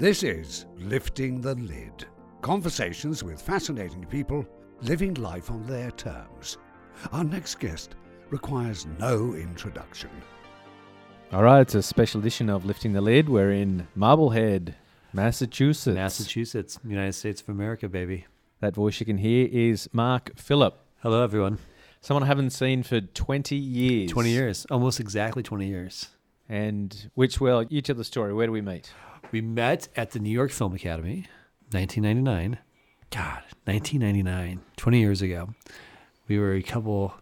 This is Lifting the Lid conversations with fascinating people living life on their terms. Our next guest requires no introduction. All right, it's a special edition of Lifting the Lid. We're in Marblehead, Massachusetts. Massachusetts, United States of America, baby. That voice you can hear is Mark Phillip, Hello, everyone. someone I haven't seen for 20 years. 20 years, almost exactly 20 years. And which, well, you tell the story. Where do we meet? We met at the New York Film Academy, 1999. God, 1999, 20 years ago. We were a couple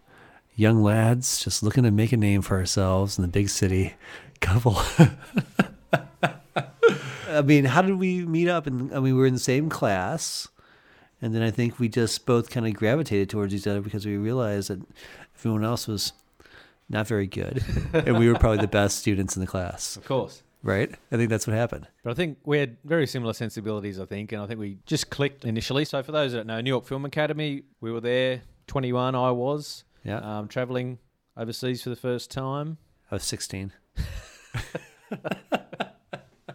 young lads just looking to make a name for ourselves in the big city. Couple. I mean, how did we meet up? And I mean, we were in the same class. And then I think we just both kind of gravitated towards each other because we realized that everyone else was not very good. and we were probably the best students in the class, Of course. Right? I think that's what happened. But I think we had very similar sensibilities, I think, and I think we just clicked initially. So for those that know, New York Film Academy, we were there, 21 I was, Yeah. um, traveling overseas for the first time. I was 16.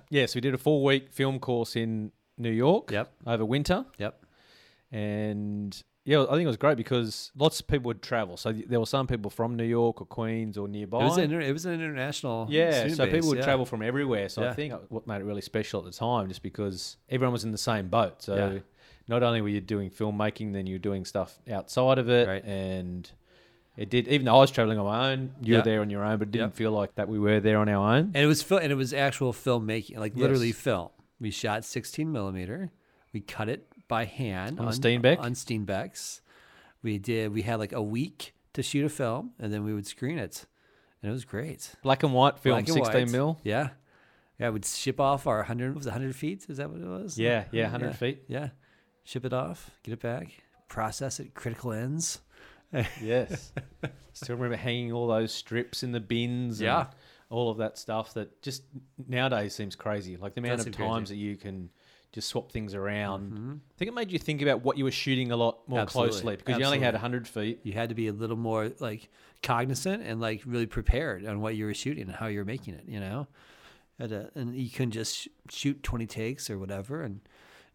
Yes, we did a four week film course in New York Yep. over winter. Yep. And yeah, I think it was great because lots of people would travel. So there were some people from New York or Queens or nearby. It was, an, inter- it was an international. yeah, so base, people would yeah. travel from everywhere. So I think what made it really special at the time, just because everyone was in the same boat. So Yeah. not only were you doing filmmaking, then you were doing stuff outside of it, Right. and it did. Even though I was traveling on my own, you Yeah. were there on your own, but it didn't feel like that we were there on our own. And it was fil- and it was actual filmmaking, like literally film. We shot 16 millimeter. We cut it by hand On? On Steenbecks. We did. We had like a week to shoot a film, and then we would screen it, and it was great. Black and white film, Black and 16 white. mil. Yeah, yeah. We'd ship off our 100. Was 100 feet? Is that what it was? Yeah, yeah, 100 yeah. feet. Yeah. Ship it off, get it back, process it, critical ends. Yes. Still remember hanging all those strips in the bins. and Yeah. all of that stuff that just nowadays seems crazy. Like the amount of seem crazy. times that you can just swap things around. Mhm. I think it made you think about what you were shooting a lot more Absolutely. closely because you only had 100 feet. you had to be a little more like cognizant and like really prepared on what you were shooting and how you were making it you know to- and you couldn't just shoot 20 takes or whatever and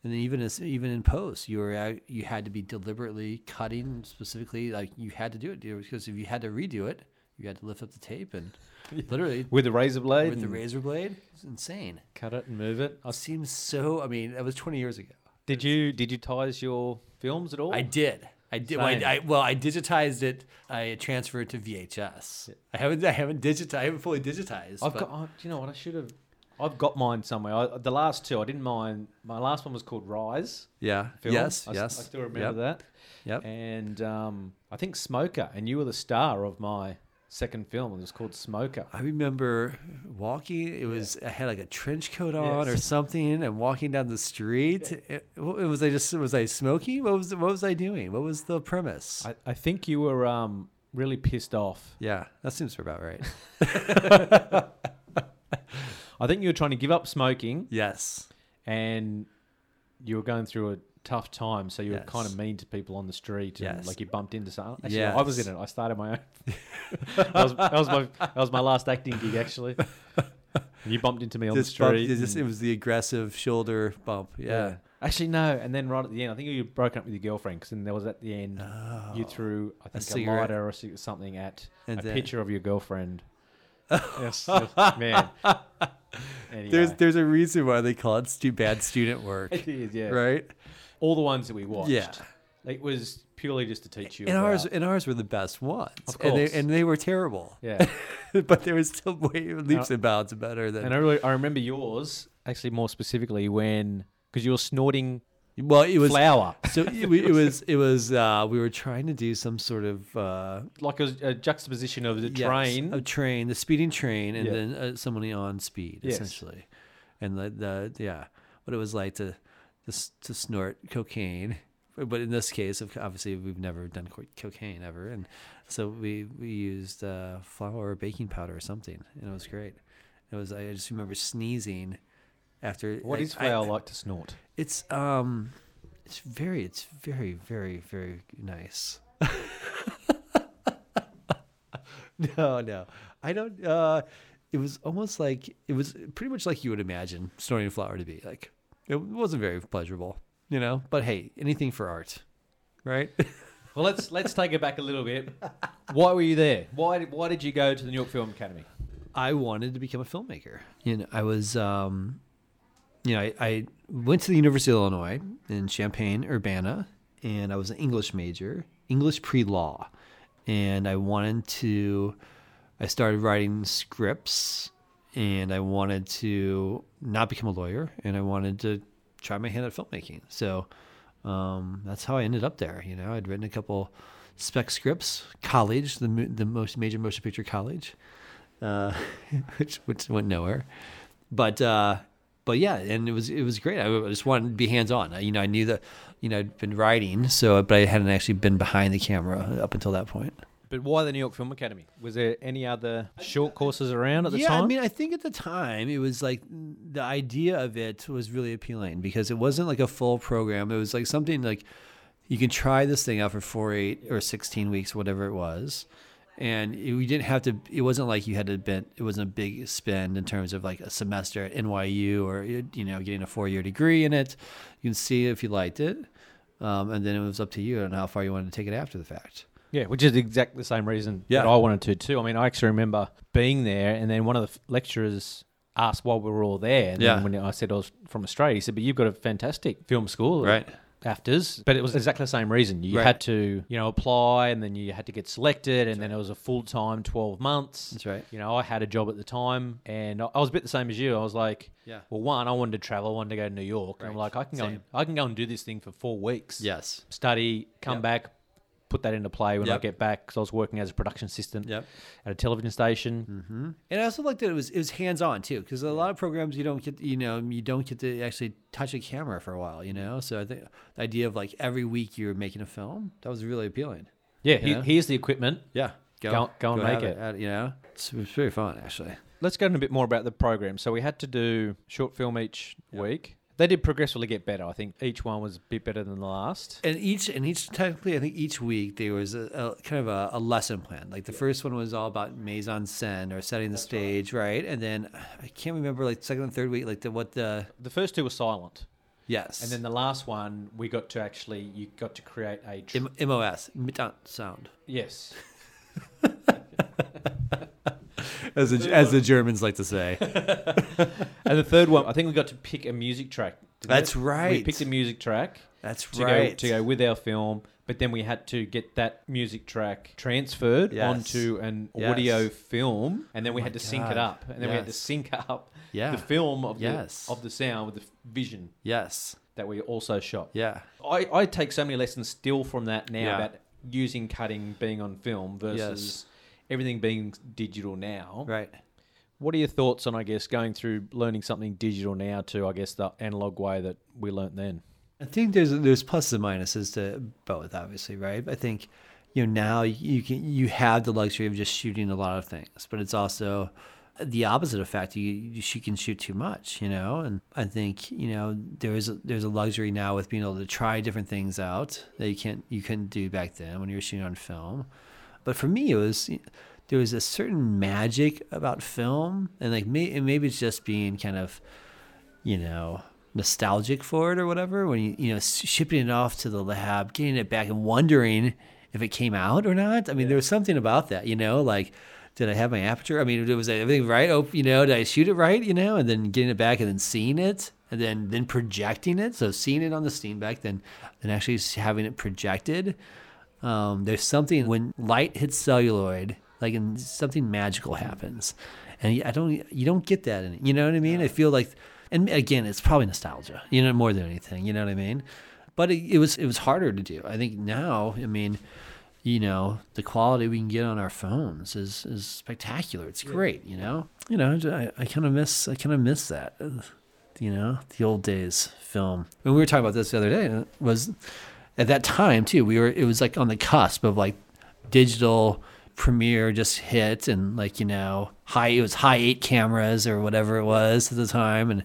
and then even as even in post you were out, you had to be deliberately cutting specifically like you had to do it because if you had to redo it you had to lift up the tape and literally With the razor blade, with the razor blade it's insane cut it and move it. it seems so i mean that was 20 years ago Did you digitize your films at all? I did. I did. Well I, I, well, I digitized it. I transferred it to VHS. I haven't. I haven't digitized. I haven't fully digitized. I've but- got. Do you know what? I should have. I've got mine somewhere. I, the last two, I didn't mind. My last one was called Rise. Yeah. Film. Yes. I, yes. I still remember Yep. that. Yep. And um, I think Smoker, and you were the star of my second film. It was called Smoker. I remember walking. It was. I had like a trench coat on or something, and walking down the street. It, was I just was I smoking? What was what was I doing? What was the premise? I, I think you were um, really pissed off. yeah, that seems about right. I think you were trying to give up smoking, yes. and you were going through a tough time. So you were kind of mean to people on the street, and Yes. like you bumped into someone. Actually, I was in it. I started my own. that, was, that was my that was my last acting gig actually. You bumped into me on the Just bumped- street. it, just- it was the aggressive shoulder bump. Yeah. Actually, no. And then right at the end, I think you broke up with your girlfriend because then there was at the end you Oh. threw I think a, cigarette. lighter or something at And a then- picture of your girlfriend. yes, yes, man. Anyway. There's there's a reason why they call it stu- bad student work, it is, yeah. right? All the ones that we watched. Yeah. It was purely just to teach you. And ours and ours were the best ones, Of and they course. and they were terrible. yeah. but there was still way leaps and bounds better than. and I really, I remember yours actually more specifically when because you were snorting well, it was flour, so it, it was it was uh, we were trying to do some sort of uh, like a, a juxtaposition of the yes, train. a train, the speeding train, and Yeah. then uh, somebody on speed Yes. essentially, and the, the yeah, what it was like to to, to snort cocaine. But in this case, obviously, we've never done cocaine ever, and so we we used uh, flour or baking powder or something, and it was great. It was I just remember sneezing after. what is flour like to snort? It's um, it's very, it's very, very, very nice. no, no, I don't. Uh, it was almost like it was pretty much like you would imagine snorting flour to be. Like it wasn't very pleasurable, you know. But hey, anything for art, right? Well, let's let's take it back a little bit. Why were you there? Why did, why did you go to the New York Film Academy? I wanted to become a filmmaker. You know, I was, um, you know, I, I went to the University of Illinois in Champaign, Urbana, and I was an English major, English pre law, and I wanted to. I started writing scripts, and I wanted to not become a lawyer, and I wanted to try my hand at filmmaking. So um, that's how I ended up there. You know, I'd written a couple spec scripts, college, the the most major motion picture college, uh, which which went nowhere. But uh, but yeah, and it was it was great. I just wanted to be hands on. You know, I knew that you know I'd been writing, so but I hadn't actually been behind the camera up until that point. But why the New York Film Academy? Was there any other short courses around at the yeah, time? I mean, I think at the time it was like the idea of it was really appealing because it wasn't like a full program. It was like something like you can try this thing out for four, eight, or sixteen weeks, whatever it was, and it, we didn't have to. It wasn't like you had to been. It wasn't a big spend in terms of like a semester at NYU or you know getting a four year degree in it. You can see if you liked it, um, and then it was up to you on how far you wanted to take it after the fact. Yeah, which is exactly the same reason Yeah. that I wanted to too. I mean, I actually remember being there, and then one of the f- lecturers asked why we were all there. And Yeah. then when I said I was from Australia, he said, "But you've got a fantastic film school, Right. AFTRS." But it was exactly the same reason. You Right. had to, you know, apply, and then you had to get selected, and then it was a full time twelve months. That's right. You know, I had a job at the time, and I I was a bit the same as you. I was like, Yeah. Well, one, I wanted to travel. I wanted to go to New York. And I'm like, I can go. And, I can go and do this thing for four weeks Yes. study, come Yep. back, put that into play when I get back because I was working as a production assistant Yep. at a television station. hmm And I also liked that it was it was hands on too, because a lot of programs you don't get you know you don't get to actually touch a camera for a while, you know. So I think the idea of like every week you're making a film that was really appealing. Yeah, he, here's the equipment. Yeah, Go- go and make have it. Uh, You know, it's, it was very fun actually. Let's go into a bit more about the program. So we had to do short film each week. They did progressively get better. I think each one was a bit better than the last. And each and each technically, I think each week there was a, a kind of a, a lesson plan. Like the first one was all about mise en scène or setting the stage, right? And then I can't remember like second and third week, like the what the The first two were silent, yes, and then the last one we got to actually you got to create a tr- M- MOS sound. yes. as the, as the Germans like to say. and the third one, I think we got to pick a music track. That's we? We picked a music track. That's to right. go to go with our film. But then we had to get that music track transferred Yes. onto an Yes. audio film, and then we Oh had to sync it up, and then we had to sync up Yeah. the film of Yes. the of the sound with the vision Yes. that we also shot. Yeah. I, I take so many lessons still from that now Yeah. about using cutting being on film versus everything being digital now. Right. What are your thoughts on, I guess, going through learning something digital now to, I guess, the analog way that we learnt then? I think there's there's pluses and minuses to both, obviously, right? I think you know now you can you have the luxury of just shooting a lot of things, but it's also the opposite effect. You you can shoot too much, you know. And I think you know there is a, there's a luxury now with being able to try different things out that you can't you couldn't do back then when you were shooting on film. But for me, it was there was a certain magic about film, and like may, and maybe it's just being kind of you know nostalgic for it or whatever when you you know shipping it off to the lab getting it back and wondering if it came out or not. I mean there was something about that you know like did i have my aperture? I mean was everything right oh you know did i shoot it right you know and then getting it back and then seeing it and then then projecting it. So seeing it on the Steenbeck then then actually having it projected um, there's something when light hits celluloid, like and something magical happens, and I don't, you don't get that in it. You know what I mean? I feel like, and again, it's probably nostalgia, you know, more than anything. You know what I mean? But it, it was it was harder to do. I think now, I mean, you know, the quality we can get on our phones is is spectacular. It's great. You know, you know, I, I kind of miss I kind of miss that. uh, You know, the old days film. When we were talking about this the other day, it was at that time too we were it was like on the cusp of like digital premiere just hit and like you know high it was high eight cameras or whatever it was at the time and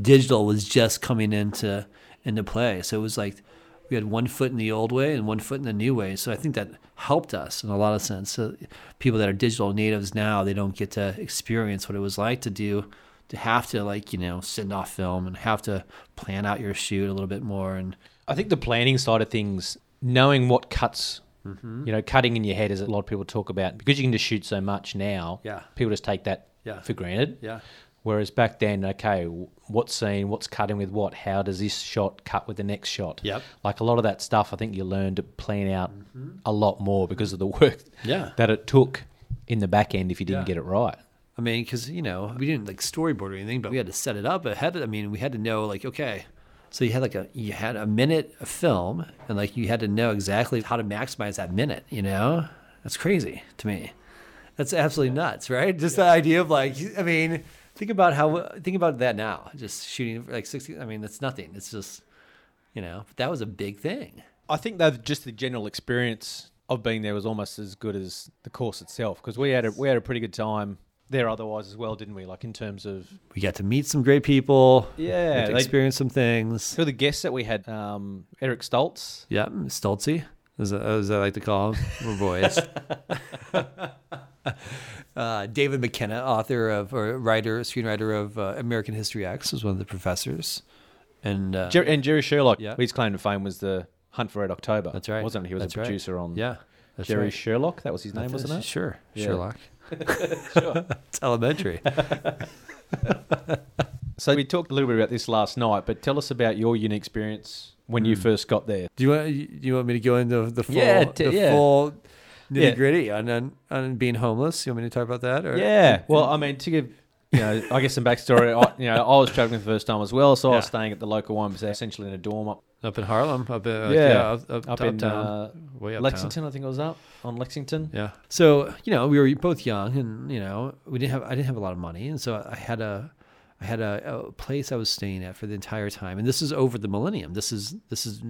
digital was just coming into into play so it was like we had one foot in the old way and one foot in the new way. So I think that helped us in a lot of sense. So people that are digital natives now, they don't get to experience what it was like to do, to have to like you know send off film and have to plan out your shoot a little bit more. And I think the planning side of things, knowing what cuts, Mm-hmm. you know, cutting in your head, as a lot of people talk about, because you can just shoot so much now. Yeah. people just take that Yeah. for granted. yeah, Whereas back then, okay, what scene, what's cutting with what? How does this shot cut with the next shot? Yep. Like a lot of that stuff, I think you learn to plan out a lot more because of the work Yeah. that it took in the back end if you didn't Yeah. get it right. I mean, because you know we didn't like storyboard or anything, but we had to set it up ahead. Of, I mean, we had to know like okay, so you had like a you had a minute of film, and like you had to know exactly how to maximize that minute. You know, that's crazy to me. That's absolutely nuts, right? Just the idea of like, I mean, think about how think about that now. Just shooting like sixty. I mean, that's nothing. It's just you know, but that was a big thing. I think that just the general experience of being there was almost as good as the course itself because we had a we had a pretty good time there otherwise as well, didn't we? Like in terms of We got to meet some great people. Yeah, experience some things. who are the guests that we had, um, Eric Stoltz. Yeah, Stoltzy, as, as I like to call him. We're boys. uh, David McKenna, author of or writer, screenwriter of uh, American History X, was one of the professors. And uh, Jer- and Jerry Sherlock, Yeah. his claim to fame was the Hunt for Red October. That's right. Wasn't it? He was That's a right. producer on yeah, that's Jerry right. Sherlock. That was his name, That's- wasn't it? Sure, Yeah. Sherlock. sure. It's elementary. So we talked a little bit about this last night, but tell us about your unique experience when Hmm. you first got there. do you want you want me to go into the full Yeah, t- the yeah. full nitty Yeah. gritty on, on on being homeless? You want me to talk about that? Or? Yeah. Well, I mean, to give you know, I guess some backstory. I, you know, I was traveling for the first time as well, so I was staying at the local YMCA, essentially in a dorm up up in Harlem, up in, uh, Yeah. up, up, up in uh, way uptown. Lexington. I think I was up on Lexington. Yeah. So you know, we were both young, and you know, we didn't have. I didn't have a lot of money, and so I had a, I had a, a place I was staying at for the entire time, and this is over the millennium. This is this is.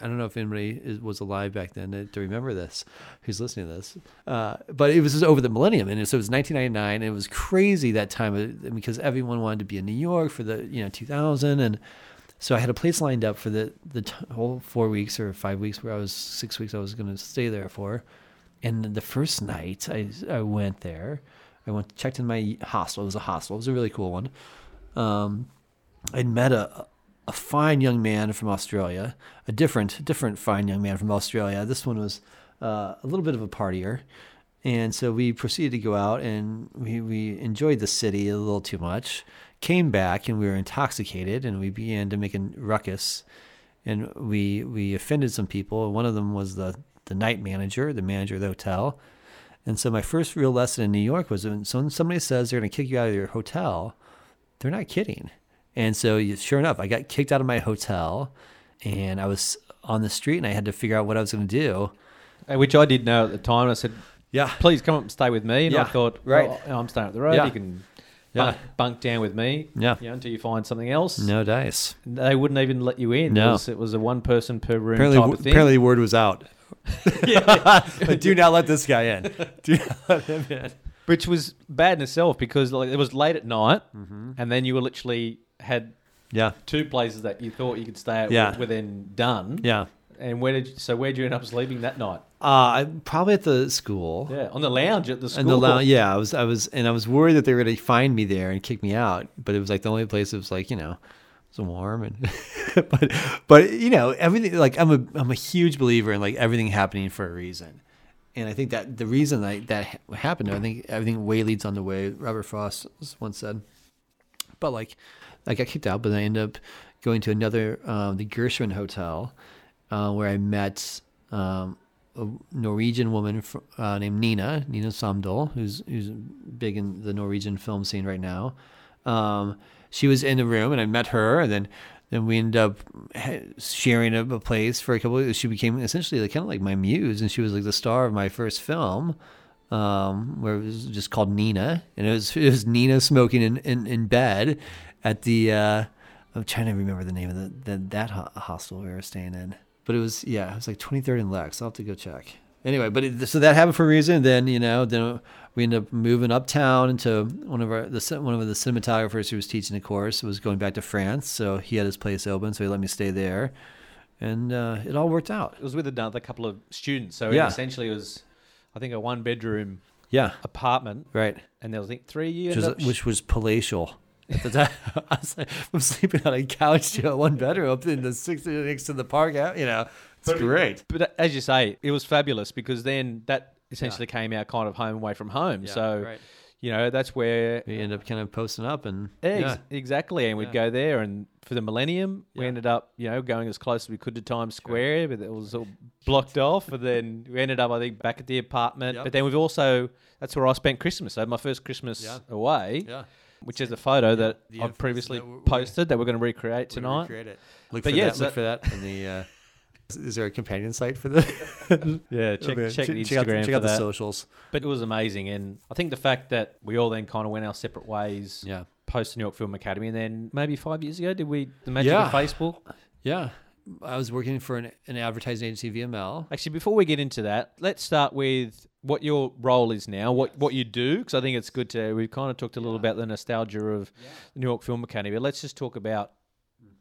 I don't know if anybody is, was alive back then to, to remember this, who's listening to this, uh, but it was just over the millennium, and so it was 1999, and it was crazy that time uh, because everyone wanted to be in New York for the you know 2000 and. So I had a place lined up for the the t- whole four weeks or five weeks where I was six weeks I was going to stay there for, and the first night I I went there, I went checked in my hostel. It was a hostel. It was a really cool one. Um, I'd met a a fine young man from Australia, a different different fine young man from Australia. This one was uh, a little bit of a partier, and so we proceeded to go out and we we enjoyed the city a little too much. Came back and we were intoxicated and we began to make a ruckus, and we we offended some people. One of them was the the night manager, the manager of the hotel. And so my first real lesson in New York was when somebody says they're going to kick you out of your hotel, they're not kidding. And so, you- sure enough, I got kicked out of my hotel, and I was on the street, and I had to figure out what I was going to do. Uh, Which I did know at the time. I said, Yeah, please come up and stay with me. And I thought, right. right, I'm staying up the road. Yeah. You can Yeah. bunk, bunk down with me. Yeah. You know, until you find something else. no dice. They wouldn't even let you in. No. It was, it was a one person per room Apparently, type of thing. apparently, word was out. but do not let this guy in. Do not let him in. which was bad in itself because like it was late at night, Mm-hmm. and then you were literally had Yeah, two places that you thought you could stay at Yeah. were, were then done. yeah. And where did you, so where did you end up sleeping that night? Uh, probably at the school. Yeah, on the lounge at the school. And the lounge, yeah, I was, I was, and I was worried that they were going to find me there and kick me out. But it was like the only place that was like, you know, it was warm and, but, but you know, everything. Like I'm a, I'm a huge believer in like everything happening for a reason, and I think that the reason that that happened, I think everything way leads on the way. Robert Frost once said, but like, I got kicked out, but I ended up going to another, um, the Gershwin Hotel, uh, where I met. Um, a Norwegian woman uh, named Nina, Nina Samdal, who's who's big in the Norwegian film scene right now. Um, she was in the room, and I met her, and then then we ended up sharing a, a place for a couple. Of, she became essentially like, kind of like my muse, and she was like the star of my first film, um, where it was just called Nina, and it was it was Nina smoking in in, in bed at the. Uh, I'm trying to remember the name of the, the that hostel we were staying in, but it was yeah, it was like 23rd and Lex. I'll have to go check. Anyway, but it, so that happened for a reason. Then you know, then we ended up moving uptown into one of our the one of the cinematographers who was teaching the course was going back to France, so he had his place open, so he let me stay there. and uh, it all worked out. It was with another couple of students, so Yeah. essentially it was, I think, a one bedroom Yeah, apartment, right. and there was I think three Which years. was, which was palatial. At the time, I was like, I'm sleeping on a couch, you know, one bedroom up in the six next to the park. out, You know, it's great. But uh, as you say, it was fabulous because then that essentially came out kind of home away from home. Yeah, so, right. you know, that's where We end up kind of posting up and Ex- yeah, exactly, and we'd Yeah. go there, and for the millennium, we ended up, you know, going as close as we could to Times Square, but it was all blocked off. And then we ended up, I think, back at the apartment. Yep. But then we've also that's where I spent Christmas. So my first Christmas Yeah. away, yeah. Which is a photo that the I've previously that we're- posted that we're going to recreate tonight. recreate it. Look But for yeah, that. so- Look for that in the. Uh, is- there a companion site for the? Yeah, check, Okay, check, the check out, Instagram check for out the socials. But it was amazing, and I think the fact that we all then kind of went our separate ways. Yeah. Post New York Film Academy, and then maybe five years ago, did we the magic Yeah. of Facebook? Yeah. I was working for an, an advertising agency, VML. Actually, before we get into that, let's start with what your role is now, what what you do, because I think it's good to. We've kind of talked a little about the nostalgia of the New York Film Academy, but let's just talk about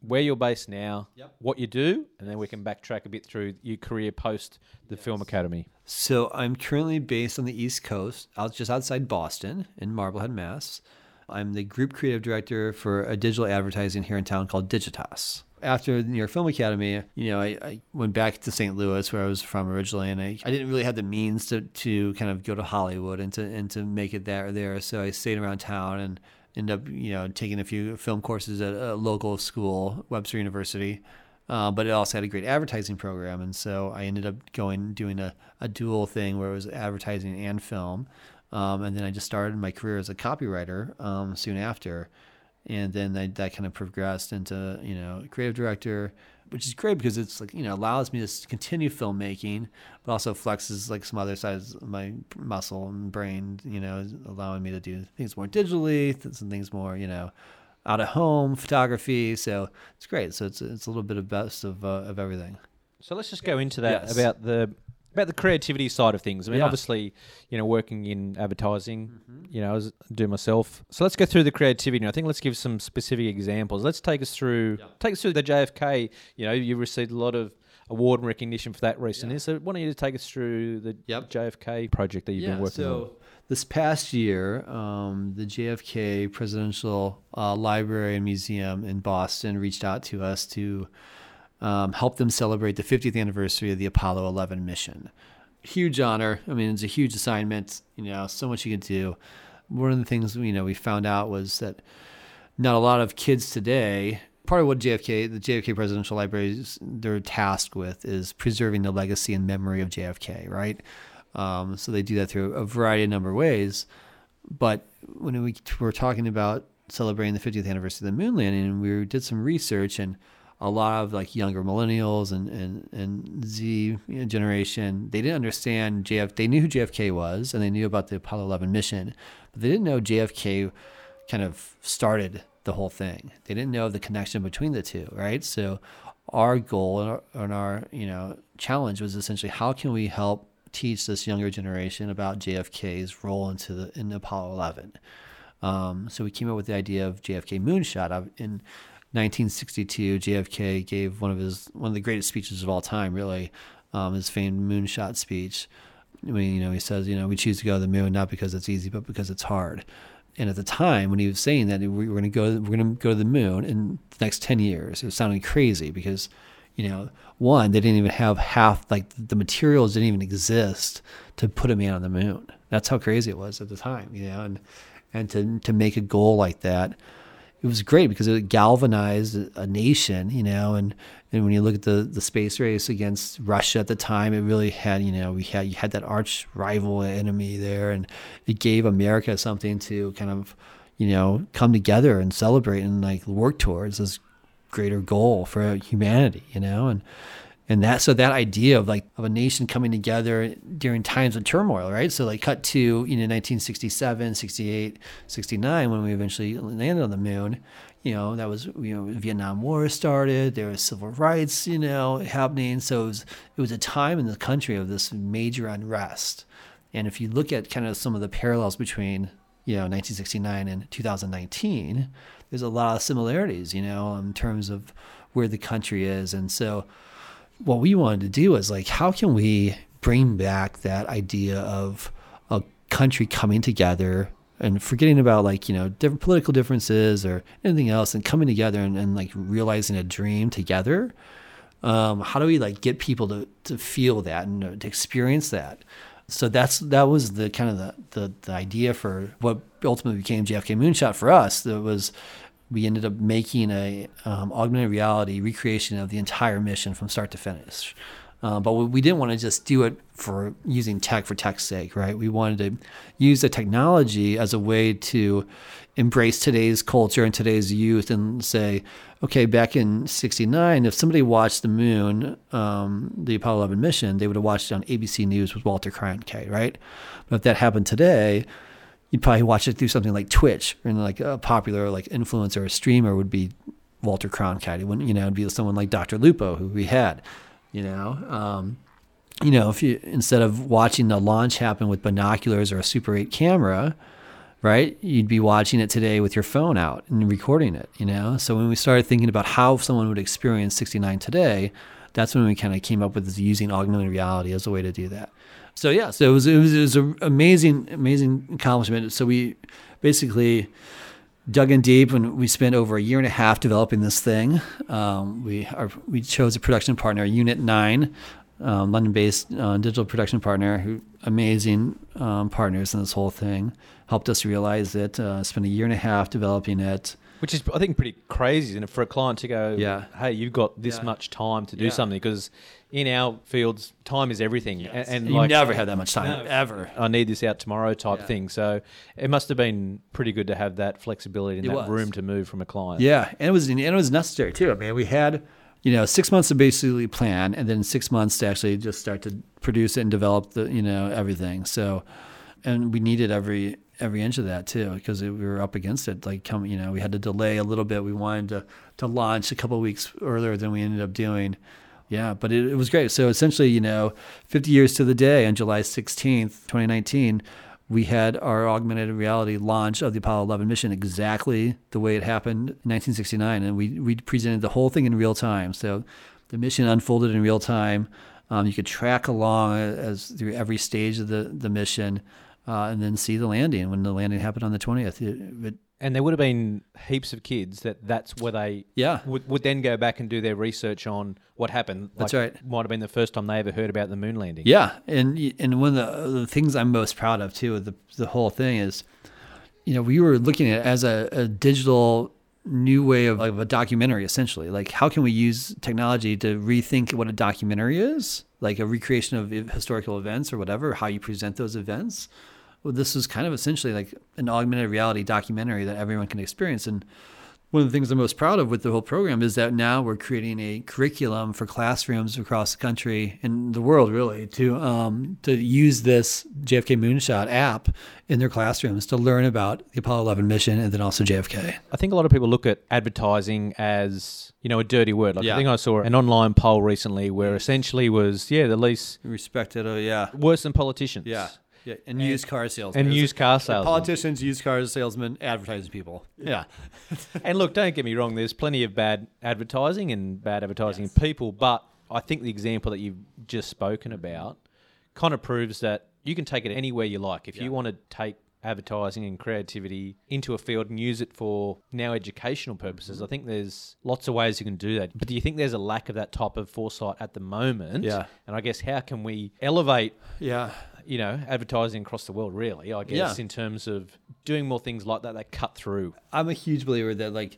where you're based now, Yep. what you do, and then we can backtrack a bit through your career post the Film Academy. So I'm currently based on the East Coast, out just outside Boston in Marblehead, Mass. I'm the group creative director for a digital advertising here in town called Digitas. After the New York Film Academy, you know, I, I went back to St. Louis, where I was from originally, and I, I didn't really have the means to, to kind of go to Hollywood and to and to make it there there. So I stayed around town and ended up, you know, taking a few film courses at a local school, Webster University. Uh, but it also had a great advertising program, and so I ended up going doing a, a dual thing where it was advertising and film. Um, and then I just started my career as a copywriter um, soon after, and then I, that kind of progressed into you know creative director, which is great because it's like you know allows me to continue filmmaking, but also flexes like some other sides of my muscle and brain, you know, allowing me to do things more digitally, some things more you know out of home photography. So it's great. So it's it's a little bit of best of uh, of everything. So let's just go into that Yes. about the about the creativity side of things. I mean, Yeah. obviously, you know, working in advertising, you know, as I do myself. So let's go through the creativity. I think let's give some specific examples. Let's take us through take us through the JFK. You know, you received a lot of award and recognition for that recently. So why don't you take us through the Yep. JFK project that you've been working on? so this past year, um, the JFK Presidential uh, Library and Museum in Boston reached out to us to um, help them celebrate the 50th anniversary of the Apollo 11 mission. Huge honor. I mean, it's a huge assignment. You know, so much you can do. One of the things you know we found out was that not a lot of kids today. Part of what JFK, the JFK Presidential Library, they're tasked with is preserving the legacy and memory of JFK, right? Um, so they do that through a variety of number of ways. But when we were talking about celebrating the 50th anniversary of the moon landing, we did some research, and a lot of like younger millennials and and, and Z generation, they didn't understand JF. They knew who JFK was, and they knew about the Apollo 11 mission, but they didn't know JFK kind of started the whole thing. They didn't know the connection between the two, right? So our goal and our, and our you know challenge was essentially how can we help teach this younger generation about JFK's role into the in Apollo 11. Um, so we came up with the idea of JFK moonshot. Of- In 1962, JFK gave one of his one of the greatest speeches of all time, really, um, his famed moonshot speech. I mean, you know, he says, you know, we choose to go to the moon not because it's easy, but because it's hard. And at the time when he was saying that we were going to go, we're going to go to the moon in the next 10 years, it was sounding crazy because, you know, one, they didn't even have half, like the materials didn't even exist to put a man on the moon. That's how crazy it was at the time, you know, and, and to, to make a goal like that, it was great because it galvanized a nation, you know, and, and when you look at the, the space race against Russia at the time, it really had, you know, we had, you had that arch rival enemy there and it gave America something to kind of, you know, come together and celebrate and like work towards this greater goal for humanity, you know, and, and that so that idea of like of a nation coming together during times of turmoil right? So like cut to you know 1967 68 69 when we eventually landed on the moon you know that was you know vietnam war started there was civil rights you know happening. So it was it was a time in the country of this major unrest. And if you look at kind of some of the parallels between you know 1969 and 2019 there's a lot of similarities you know in terms of where the country is. And so what we wanted to do is like, how can we bring back that idea of a country coming together and forgetting about like you know different political differences or anything else and coming together and, and like realizing a dream together um, how do we like get people to, to feel that and uh, to experience that so that's that was the kind of the, the, the idea for what ultimately became JFK Moonshot for us. That was we ended up making a um, augmented reality recreation of the entire mission from start to finish. Uh, but we didn't want to just do it for using tech for tech's sake, right? We wanted to use the technology as a way to embrace today's culture and today's youth and say, okay, back in 69, if somebody watched the moon, um, the Apollo 11 mission, they would have watched it on ABC News with Walter Cronkite, right? But if that happened today, you'd probably watch it through something like Twitch, and like a popular like influencer or streamer would be Walter Cronkite. It wouldn't, you know, it'd be someone like Dr. Lupo, who we had, you know. Um, you know, if you instead of watching the launch happen with binoculars or a Super 8 camera, right? You'd be watching it today with your phone out and recording it, you know? So when we started thinking about how someone would experience 69 today, that's when we kind of came up with using augmented reality as a way to do that. So yeah, so it was it was, it was an amazing amazing accomplishment. So we basically dug in deep and we spent over a year and a half developing this thing. Um, we are, we chose a production partner, Unit Nine, um, London-based uh, digital production partner, who amazing um, partners in this whole thing helped us realize it. Uh, spent a year and a half developing it. Which is, I think, pretty crazy and for a client to go, yeah. hey, you've got this yeah. much time to do yeah. something because in our fields, time is everything. Yes. And, and you like, never have that much time, no, ever. I need this out tomorrow type Yeah. thing. So it must have been pretty good to have that flexibility and It that was. room to move from a client. Yeah, and it was and it was necessary too. I mean, we had you know six months to basically plan, and then six months to actually just start to produce it and develop the you know everything. So, and we needed every every inch of that too because we were up against it. Like, come you know, we had to delay a little bit. We wanted to to launch a couple of weeks earlier than we ended up doing. Yeah, but it, it was great. So essentially, you know, 50 years to the day on July 16th, 2019, we had our augmented reality launch of the Apollo 11 mission exactly the way it happened in 1969, and we we presented the whole thing in real time. So the mission unfolded in real time. Um, you could track along as through every stage of the the mission, uh, and then see the landing when the landing happened on the 20th. It, it, And there would have been heaps of kids that that's where they yeah, would, would then go back and do their research on what happened. That's Like, right. Might have been the first time they ever heard about the moon landing. Yeah, and and one of the, the things I'm most proud of too, of the the whole thing is, you know, we were looking at it as a, a digital new way of, of a documentary, essentially. Like, how can we use technology to rethink what a documentary is, like a recreation of historical events or whatever, how you present those events. Well, this is kind of essentially like an augmented reality documentary that everyone can experience, and one of the things I'm most proud of with the whole program is that now we're creating a curriculum for classrooms across the country and the world, really, to um, to use this JFK Moonshot app in their classrooms to learn about the Apollo 11 mission and then also JFK. I think a lot of people look at advertising as you know a dirty word. Like Yeah. I think I saw an online poll recently where essentially was yeah the least Respected, or yeah, worse than politicians. yeah, yeah, and, used car salesmen and used car salesmen. politicians, used car salesmen, advertising people. Yeah, And look, don't get me wrong. There's plenty of bad advertising and bad advertising people, but I think the example that you've just spoken about kind of proves that you can take it anywhere you like. If Yeah. you want to take advertising and creativity into a field and use it for now educational purposes, mm-hmm. I think there's lots of ways you can do that. But do you think there's a lack of that type of foresight at the moment? Yeah. And I guess how can we elevate yeah, you know, advertising across the world, really, I guess, Yeah. in terms of doing more things like that that cut through. I'm a huge believer that like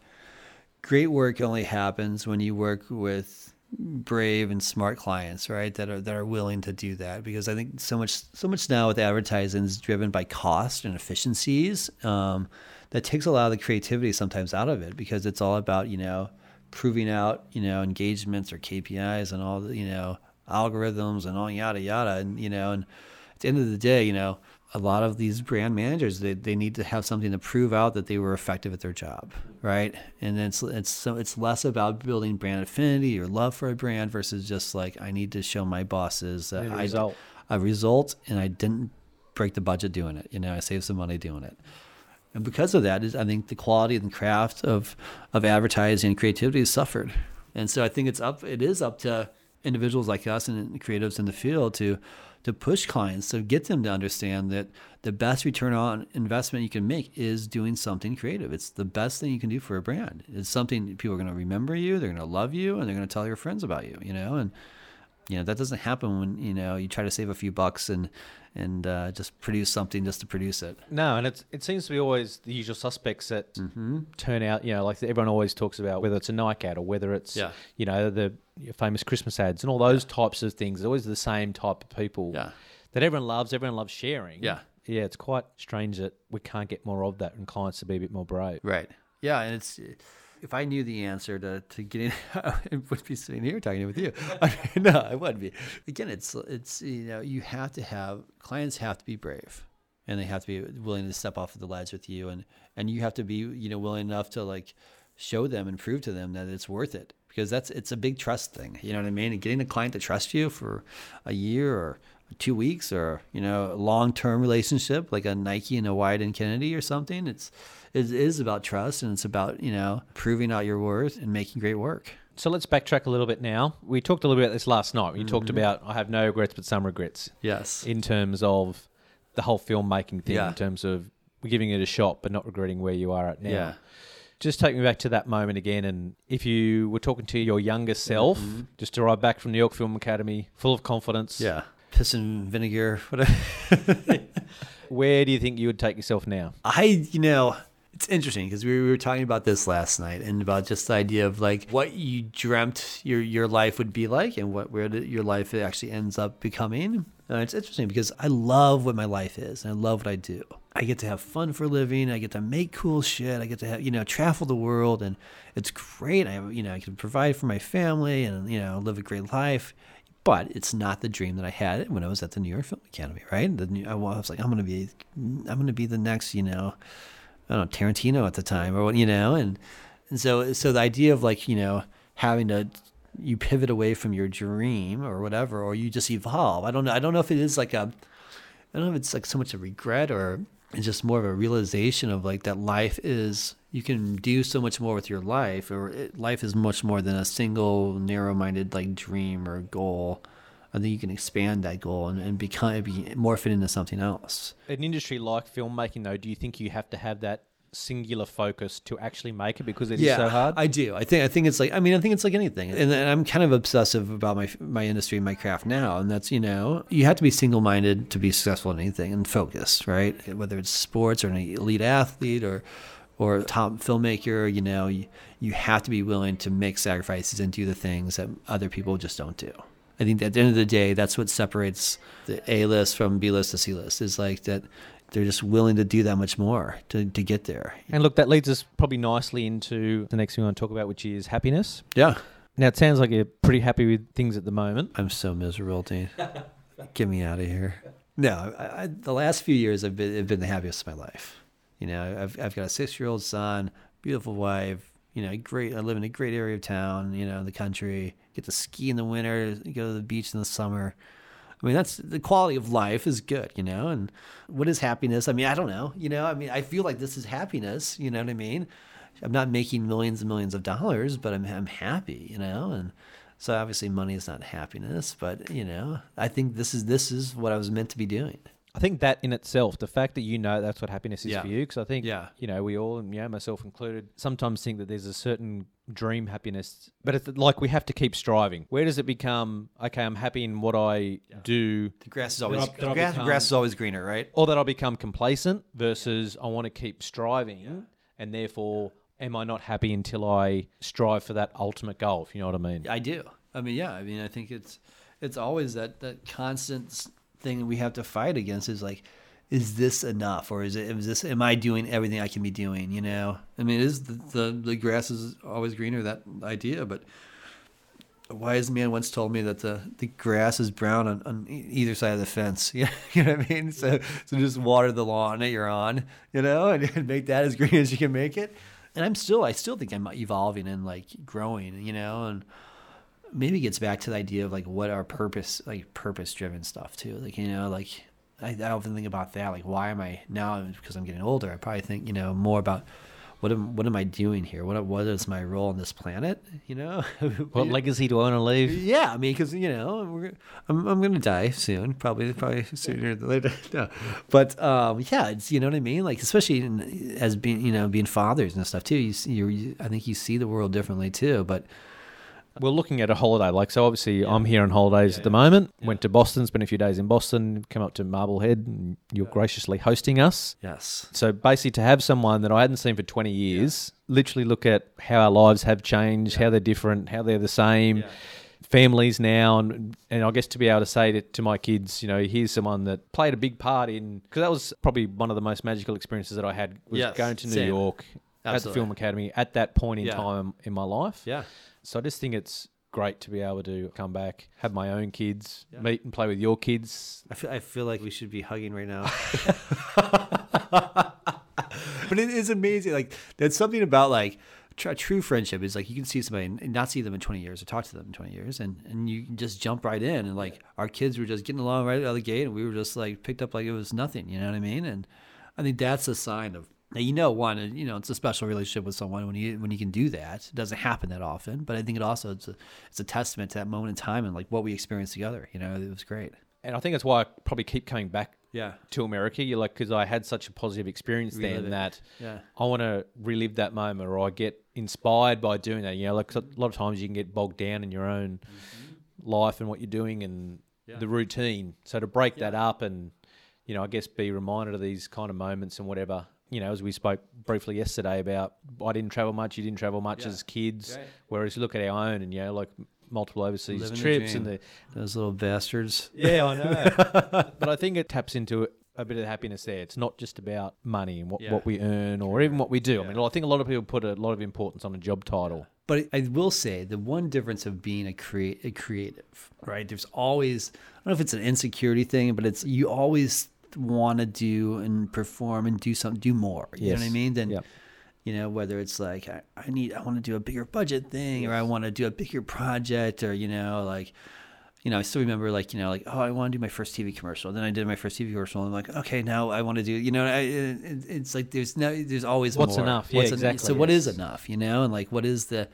great work only happens when you work with brave and smart clients, right? That are that are willing to do that because I think so much so much now with advertising is driven by cost and efficiencies. Um, that takes a lot of the creativity sometimes out of it because it's all about you know proving out you know engagements or KPIs and all the you know algorithms and all yada yada and you know and the end of the day you know a lot of these brand managers they, they need to have something to prove out that they were effective at their job right? And then it's it's so it's less about building brand affinity or love for a brand versus just like i need to show my bosses that A I, result. a result and i didn't break the budget doing it you know i saved some money doing it. And because of that is i think the quality and craft of of advertising and creativity has suffered. And so i think it's up it is up to individuals like us and creatives in the field to to push clients to get them to understand that the best return on investment you can make is doing something creative. It's the best thing you can do for a brand. It's something people are going to remember you, they're going to love you, and they're going to tell your friends about you. You know, and you know that doesn't happen when you know you try to save a few bucks and and uh, just produce something just to produce it. No, and it's it seems to be always the usual suspects that Mm-hmm. turn out. You know, like everyone always talks about whether it's a Nike ad or whether it's Yeah. you know the famous Christmas ads and all those types of things. They're always the same type of people Yeah. that everyone loves. Everyone loves sharing. Yeah. yeah. It's quite strange that we can't get more of that and clients to be a bit more brave. Right. Yeah, and it's if I knew the answer to, to getting, I would be sitting here talking with you. I mean, no, I wouldn't be. Again, it's it's you know you have to have clients have to be brave, and they have to be willing to step off of the ledge with you, and and you have to be you know willing enough to like show them and prove to them that it's worth it because that's it's a big trust thing. You know what I mean? And getting a client to trust you for a year or two weeks or you know a long term relationship like a Nike and a Wieden and Kennedy or something. It's it is about trust and it's about you know proving out your worth and making great work. So let's backtrack a little bit now. We talked a little bit about this last night. You talked Mm-hmm. about I have no regrets but some regrets Yes. in terms of the whole filmmaking thing. Yeah. In terms of giving it a shot but not regretting where you are at now. Yeah. Just take me back to that moment again. And if you were talking to your younger self, mm-hmm. just arrived back from New York Film Academy, full of confidence, Yeah. Piss and vinegar, whatever. where do you think you would take yourself now? I, you know, it's interesting because we were talking about this last night and about just the idea of like what you dreamt your your life would be like and what where your life actually ends up becoming. And it's interesting because I love what my life is and I love what I do. I get to have fun for a living. I get to make cool shit. I get to have you know travel the world and it's great. I have, you know I can provide for my family and you know live a great life. But it's not the dream that I had when I was at the New York Film Academy, right? The I was like, I'm gonna be, I'm gonna be the next, you know, I don't know Tarantino at the time or what you know and and so so the idea of like you know having to you pivot away from your dream or whatever or you just evolve I don't know I don't know if it is like a I don't know if it's like so much a regret or it's just more of a realization of like that life is you can do so much more with your life or it, life is much more than a single narrow-minded like dream or goal. I think you can expand that goal and, and become be morph it into something else. An industry like filmmaking, though, do you think you have to have that singular focus to actually make it because it is so hard? I do. I think I think it's like I mean I think it's like anything, and, and I'm kind of obsessive about my my industry and my craft now, and that's you know you have to be single minded to be successful in anything and focused, right? Whether it's sports or an elite athlete or or top filmmaker, you know you, you have to be willing to make sacrifices and do the things that other people just don't do. I think at the end of the day, that's what separates the A list from B list to C list is like that they're just willing to do that much more to, to get there. and look, that leads us probably nicely into the next thing we want to talk about, which is happiness. Yeah. Now, it sounds like you're pretty happy with things at the moment. I'm so miserable, Dean. Get me out of here. No, I, I, the last few years have been have been the happiest of my life. You know, I've I've got a six year old son, beautiful wife. You know, great. I live in a great area of town. You know, in the country. Get to ski in the winter. Go to the beach in the summer. I mean, that's the quality of life is good. You know, and what is happiness? I mean, I don't know. You know, I mean, I feel like this is happiness. You know what I mean? I'm not making millions and millions of dollars, but I'm I'm happy. You know, and so obviously money is not happiness, but you know, I think this is this is what I was meant to be doing. I think that in itself, the fact that you know that's what happiness is Yeah. for you, because I think, Yeah. you know, we all, and yeah, myself included, sometimes think that there's a certain dream happiness, but it's like we have to keep striving. Where does it become, okay, I'm happy in what I do, The grass is always I'll- grass, become- grass is always greener, right? or that I'll become complacent versus I want to keep striving, and therefore, am I not happy until I strive for that ultimate goal, if you know what I mean? I do. I mean, yeah. I mean, I think it's it's always that that constant s- thing we have to fight against is like, is this enough, or is it is this? Am I doing everything I can be doing? You know, I mean, is the the, the grass is always greener. That idea, but a wise man once told me that the, the grass is brown on, on either side of the fence. Know, you know what I mean? So so just water the lawn that you're on, you know, and, and make that as green as you can make it. And I'm still I still think I'm evolving and like growing, you know, and maybe gets back to the idea of like what our purpose like purpose driven stuff too. Like, you know, like I, I often think about that, like why am I now because I'm getting older, I probably think, you know, more about what am what am I doing here? What what is my role on this planet? You know, What legacy do I want to leave? yeah, I mean, because you know, we're, I'm I'm gonna die soon, probably probably sooner than later. No, but um, yeah, it's you know what I mean. Like especially in, as being you know being fathers and stuff too. You, see, you you I think you see the world differently too. But We're looking at a holiday. Like, so obviously, I'm here on holidays at the moment. Went to Boston, spent a few days in Boston, came up to Marblehead, and you're graciously hosting us. yes, So basically, to have someone that I hadn't seen for 20 years, literally look at how our lives have changed, how they're different, how they're the same, families now, and and I guess to be able to say to, to my kids, you know, here's someone that played a big part in because that was probably one of the most magical experiences that I had was Yes, going to New same. York at the Film Academy at that point in Yeah. time in my life. yeah, So I just think it's great to be able to come back, have my own kids, Yeah. meet and play with your kids. I feel, I feel like we should be hugging right now. but it is amazing. Like there's something about like tr- true friendship is like you can see somebody and not see them in 20 years or talk to them in 20 years, and and you can just jump right in. And like our kids were just getting along right out of the gate, and we were just like picked up like it was nothing. You know what I mean? And I think that's a sign of. Now, you know, one, uh, you know, it's a special relationship with someone when you when you can do that. It doesn't happen that often, but I think it also it's a it's a testament to that moment in time and like what we experienced together. You know, it was great. And I think that's why I probably keep coming back Yeah. to America. You're like, because I had such a positive experience then it. that Yeah. I want to relive that moment or I get inspired by doing that. You know, like 'cause a lot of times you can get bogged down in your own life and what you're doing and Yeah. the routine. So to break that up and, you know, I guess be reminded of these kind of moments and whatever. You know, as we spoke briefly yesterday about, I didn't travel much, you didn't travel much Yeah. as kids. Right. Whereas you look at our own and, you know, like multiple overseas Living the trips and the, Those little bastards. yeah, I know. but I think it taps into a bit of happiness there. It's not just about money and what, Yeah. what we earn or even what we do. I mean, I think a lot of people put a lot of importance on a job title. But I will say the one difference of being a create a creative, right? There's always I don't know if it's an insecurity thing, but it's you always want to do and perform and do something, do more. You know what I mean? Then Yep. you know whether it's like I, I need I want to do a bigger budget thing or I want to do a bigger project or you know like you know I still remember like you know like oh I want to do my first TV commercial then I did my first TV commercial and I'm like okay now I want to do you know I, it, it's like there's no there's always What's more. enough? Yeah, en- exactly, so what is enough you know and like what is the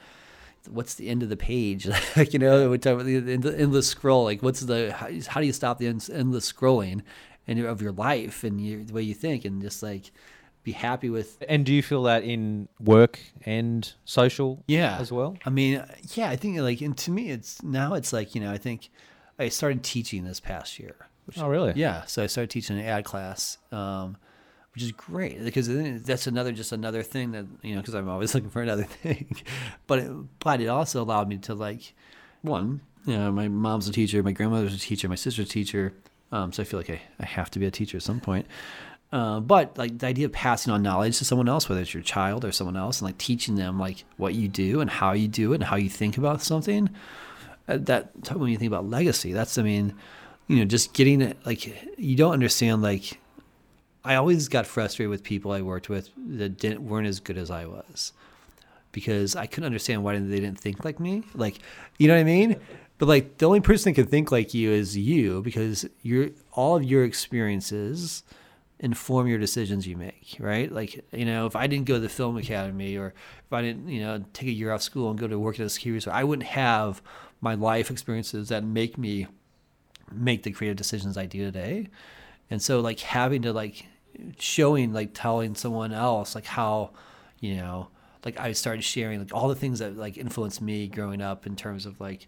what's the end of the page like you know we talk about the endless scroll like what's the how, how do you stop the endless scrolling and of your life and your, the way you think and just like be happy with And do you feel that in work and social yeah as well? i mean yeah i think like and to me it's now it's like you know i think i started teaching this past year which, Oh, really? yeah so i started teaching an ad class um which is great because then that's another just another thing that you know because i'm always looking for another thing but it, but it also allowed me to like one you know my mom's a teacher my grandmother's a teacher my sister's a teacher um, so i feel like I, I have to be a teacher at some point uh, but like the idea of passing on knowledge to someone else, whether it's your child or someone else, and like teaching them like what you do and how you do it and how you think about something, uh, that when you think about legacy, that's I mean, you know, just getting it like you don't understand like. I always got frustrated with people I worked with that didn't weren't as good as I was, because I couldn't understand why they didn't think like me. Like, you know what I mean? But like the only person that can think like you is you, because you're all of your experiences inform your decisions you make, right? Like, you know, if I didn't go to the film academy or if I didn't, you know, take a year off school and go to work at a security store, I wouldn't have my life experiences that make me make the creative decisions I do today. And so like having to like showing like telling someone else like how, you know, like I started sharing like all the things that like influenced me growing up in terms of like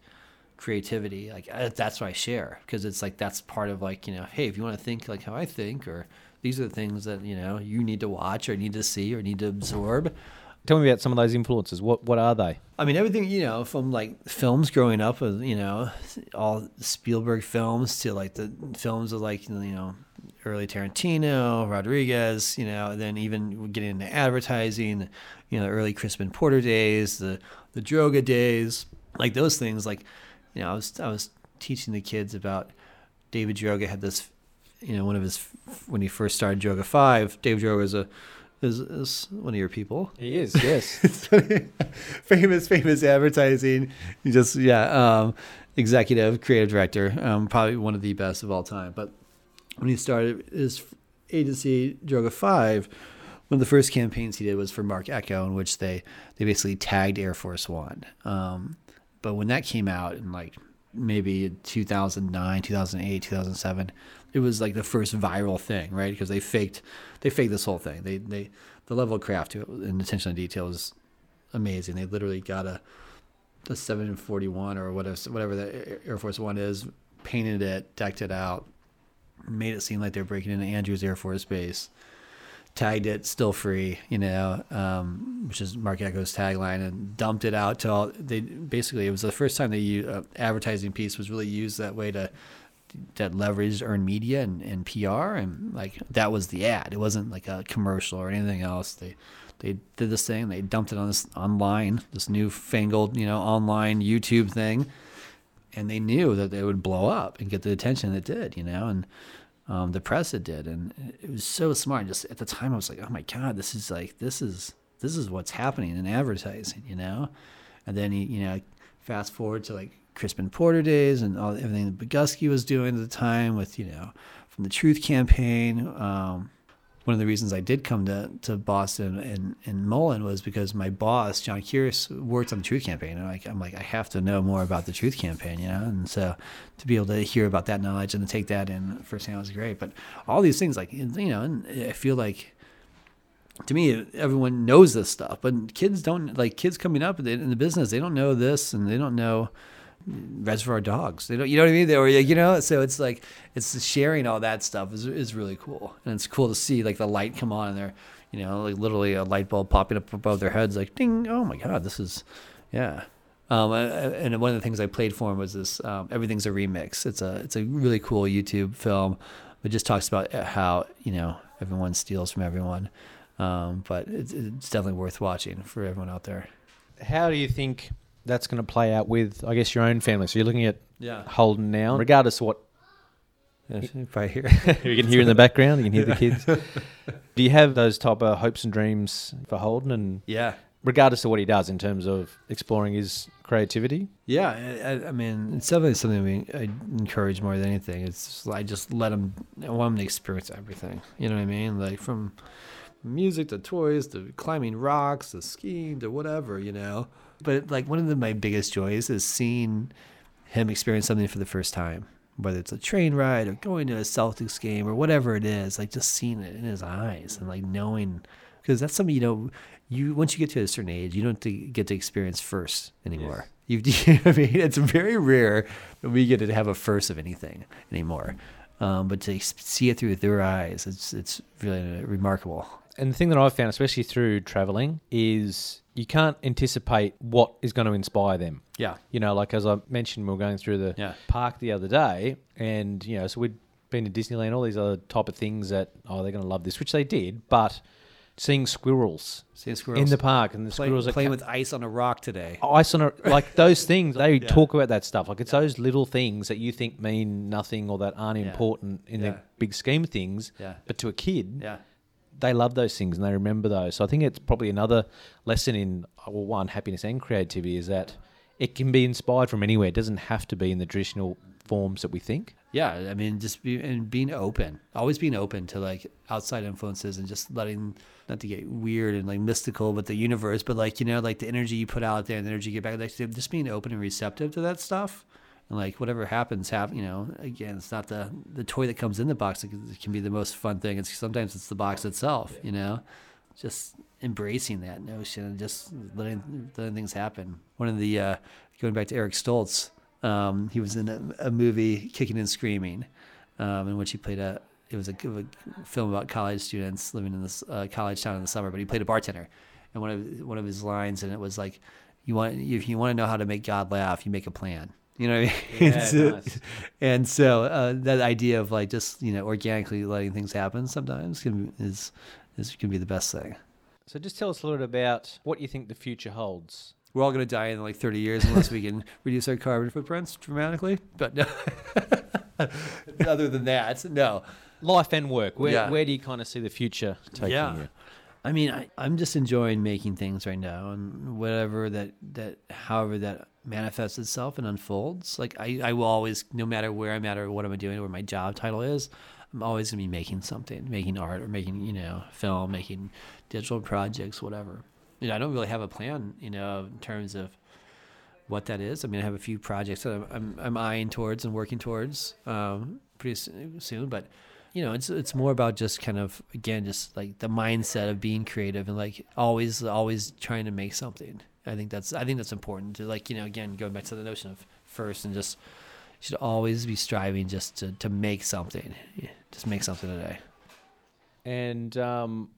creativity like I, that's what i share because it's like that's part of like you know hey if you want to think like how i think or these are the things that you know you need to watch or need to see or need to absorb Tell me about some of those influences. What what are they? I mean, everything you know from like films growing up, with you know, all Spielberg films to like the films of like you know early Tarantino, Rodriguez, you know, and then even getting into advertising, you know, the early Crispin Porter days, the the Droga days, like those things. Like, you know, I was I was teaching the kids about David Droga had this, you know, one of his when he first started Droga Five. David Droga is a is, is one of your people He is, yes. famous, famous advertising. You just yeah, um, executive, creative director, um, probably one of the best of all time. But when he started his agency, Droga Five, one of the first campaigns he did was for Marc Ecko, in which they they basically tagged Air Force One. Um, but when that came out in like maybe 2009, 2008, 2007, it was like the first viral thing, right? Because they faked they faked this whole thing. They they the level of craft and attention to detail was amazing. They literally got a the 741 or whatever whatever the Air Force One is, painted it, decked it out, made it seem like they're breaking into Andrews Air Force Base tagged it still free, you know, um, which is Marc Ecko's tagline, and dumped it out to all. They basically it was the first time the uh, advertising piece was really used that way to that leveraged earned media and, and PR, and like that was the ad. It wasn't like a commercial or anything else. They they did this thing. They dumped it on this online, this newfangled, you know, online YouTube thing, and they knew that they would blow up and get the attention it did, you know, and um, the press it did, and it was so smart. Just at the time, I was like, "Oh my god, this is like this is this is what's happening in advertising," you know. And then you know, fast forward to like Crispin Porter days and all everything that Bogusky was doing at the time with you know from the Truth Campaign. Um, one of the reasons I did come to, to Boston and, and Mullen was because my boss, John Curious, worked on the Truth Campaign. And I'm like, I have to know more about the Truth Campaign, you know? And so to be able to hear about that knowledge and to take that in firsthand was great. But all these things, like, you know, I feel like to me, everyone knows this stuff, but kids don't, like, kids coming up in the business, they don't know this and they don't know Reservoir Dogs. They don't, you know what I mean? They were, you know, so it's like it's sharing all that stuff is is really cool, and it's cool to see like the light come on and they're, you know, like literally a light bulb popping up above their heads, like ding! Oh my god, this is, yeah. Um, and one of the things I played for him was this. Um, Everything's a remix. It's a it's a really cool YouTube film. It just talks about how you know everyone steals from everyone, um, but it's, it's definitely worth watching for everyone out there. How do you think that's going to play out with, I guess, your own family. So you're looking at Yeah. Holden now, regardless of what Yeah, if I hear. you can hear in the background, you can hear the kids. Do you have those type of hopes and dreams for Holden, and yeah. regardless of what he does in terms of exploring his creativity? Yeah, I, I- I mean, it's definitely something we I encourage more than anything. It's just, I just let him. I want him to experience everything. You know what I mean? Like from music to toys to climbing rocks to skiing to whatever. You know. But like one of the, my biggest joys is seeing him experience something for the first time, whether it's a train ride or going to a Celtics game or whatever it is. Like just seeing it in his eyes and like knowing, because that's something you know. You once you get to a certain age, you don't get to experience first anymore. You, you know what I mean? It's very rare that we get to have a first of anything anymore. Um, but to see it through their eyes, it's it's really remarkable. And the thing that I've found, especially through traveling, is you can't anticipate what is going to inspire them. Yeah. You know, like as I mentioned, we were going through the Yeah. park the other day, and you know, so we'd been to Disneyland, all these other type of things that oh, they're going to love this, which they did. But seeing squirrels, Seeing squirrels in the park, and the Play- squirrels are playing ca- with ice on a rock today. ice on a like those things. They Yeah. talk about that stuff. Like it's those little things that you think mean nothing or that aren't Yeah. important in Yeah. the big scheme of things. Yeah. But to a kid, Yeah. They love those things and they remember those. So I think it's probably another lesson in uh, well, one happiness and creativity is that it can be inspired from anywhere. It doesn't have to be in the traditional forms that we think. Yeah, I mean, just be and being open, always being open to like outside influences and just letting not to get weird and like mystical with the universe, but like you know, like the energy you put out there and the energy you get back, like just being open and receptive to that stuff, and like whatever happens, happen. You know, again, it's not the the toy that comes in the box that can- can be the most fun thing. It's sometimes it's the box itself. You know, just embracing that notion and just letting letting things happen. One of the uh, going back to Eric Stoltz, um, he was in a, a movie, Kicking and Screaming, um, in which he played a. It was a, a film about college students living in this uh, college town in the summer, but he played a bartender, and one of one of his lines, and it was like, "You want if you want to know how to make God laugh, you make a plan." You know what I mean? Yeah, and so, nice. and so uh, that idea of like just you know organically letting things happen sometimes can, is is can be the best thing. So just tell us a little bit about what you think the future holds. We're all going to die in like 30 years unless we can reduce our carbon footprints dramatically. But no, other than that, no. Life and work. Where Yeah. where do you kind of see the future taking Yeah. you? I mean, I, I'm just enjoying making things right now, and whatever that that, however that manifests itself and unfolds. Like I, I will always, no matter where I'm at or what I'm doing or my job title is, I'm always gonna be making something, making art or making you know film, making digital projects, whatever. You know, I don't really have a plan, you know, in terms of what that is. I mean, I have a few projects that I'm I'm, I'm eyeing towards and working towards um, pretty soon, but you know, it's it's more about just kind of again, just like the mindset of being creative and like always always trying to make something. I think that's I think that's important to like you know again going back to the notion of first and just should always be striving just to to make something, just make something today. And um,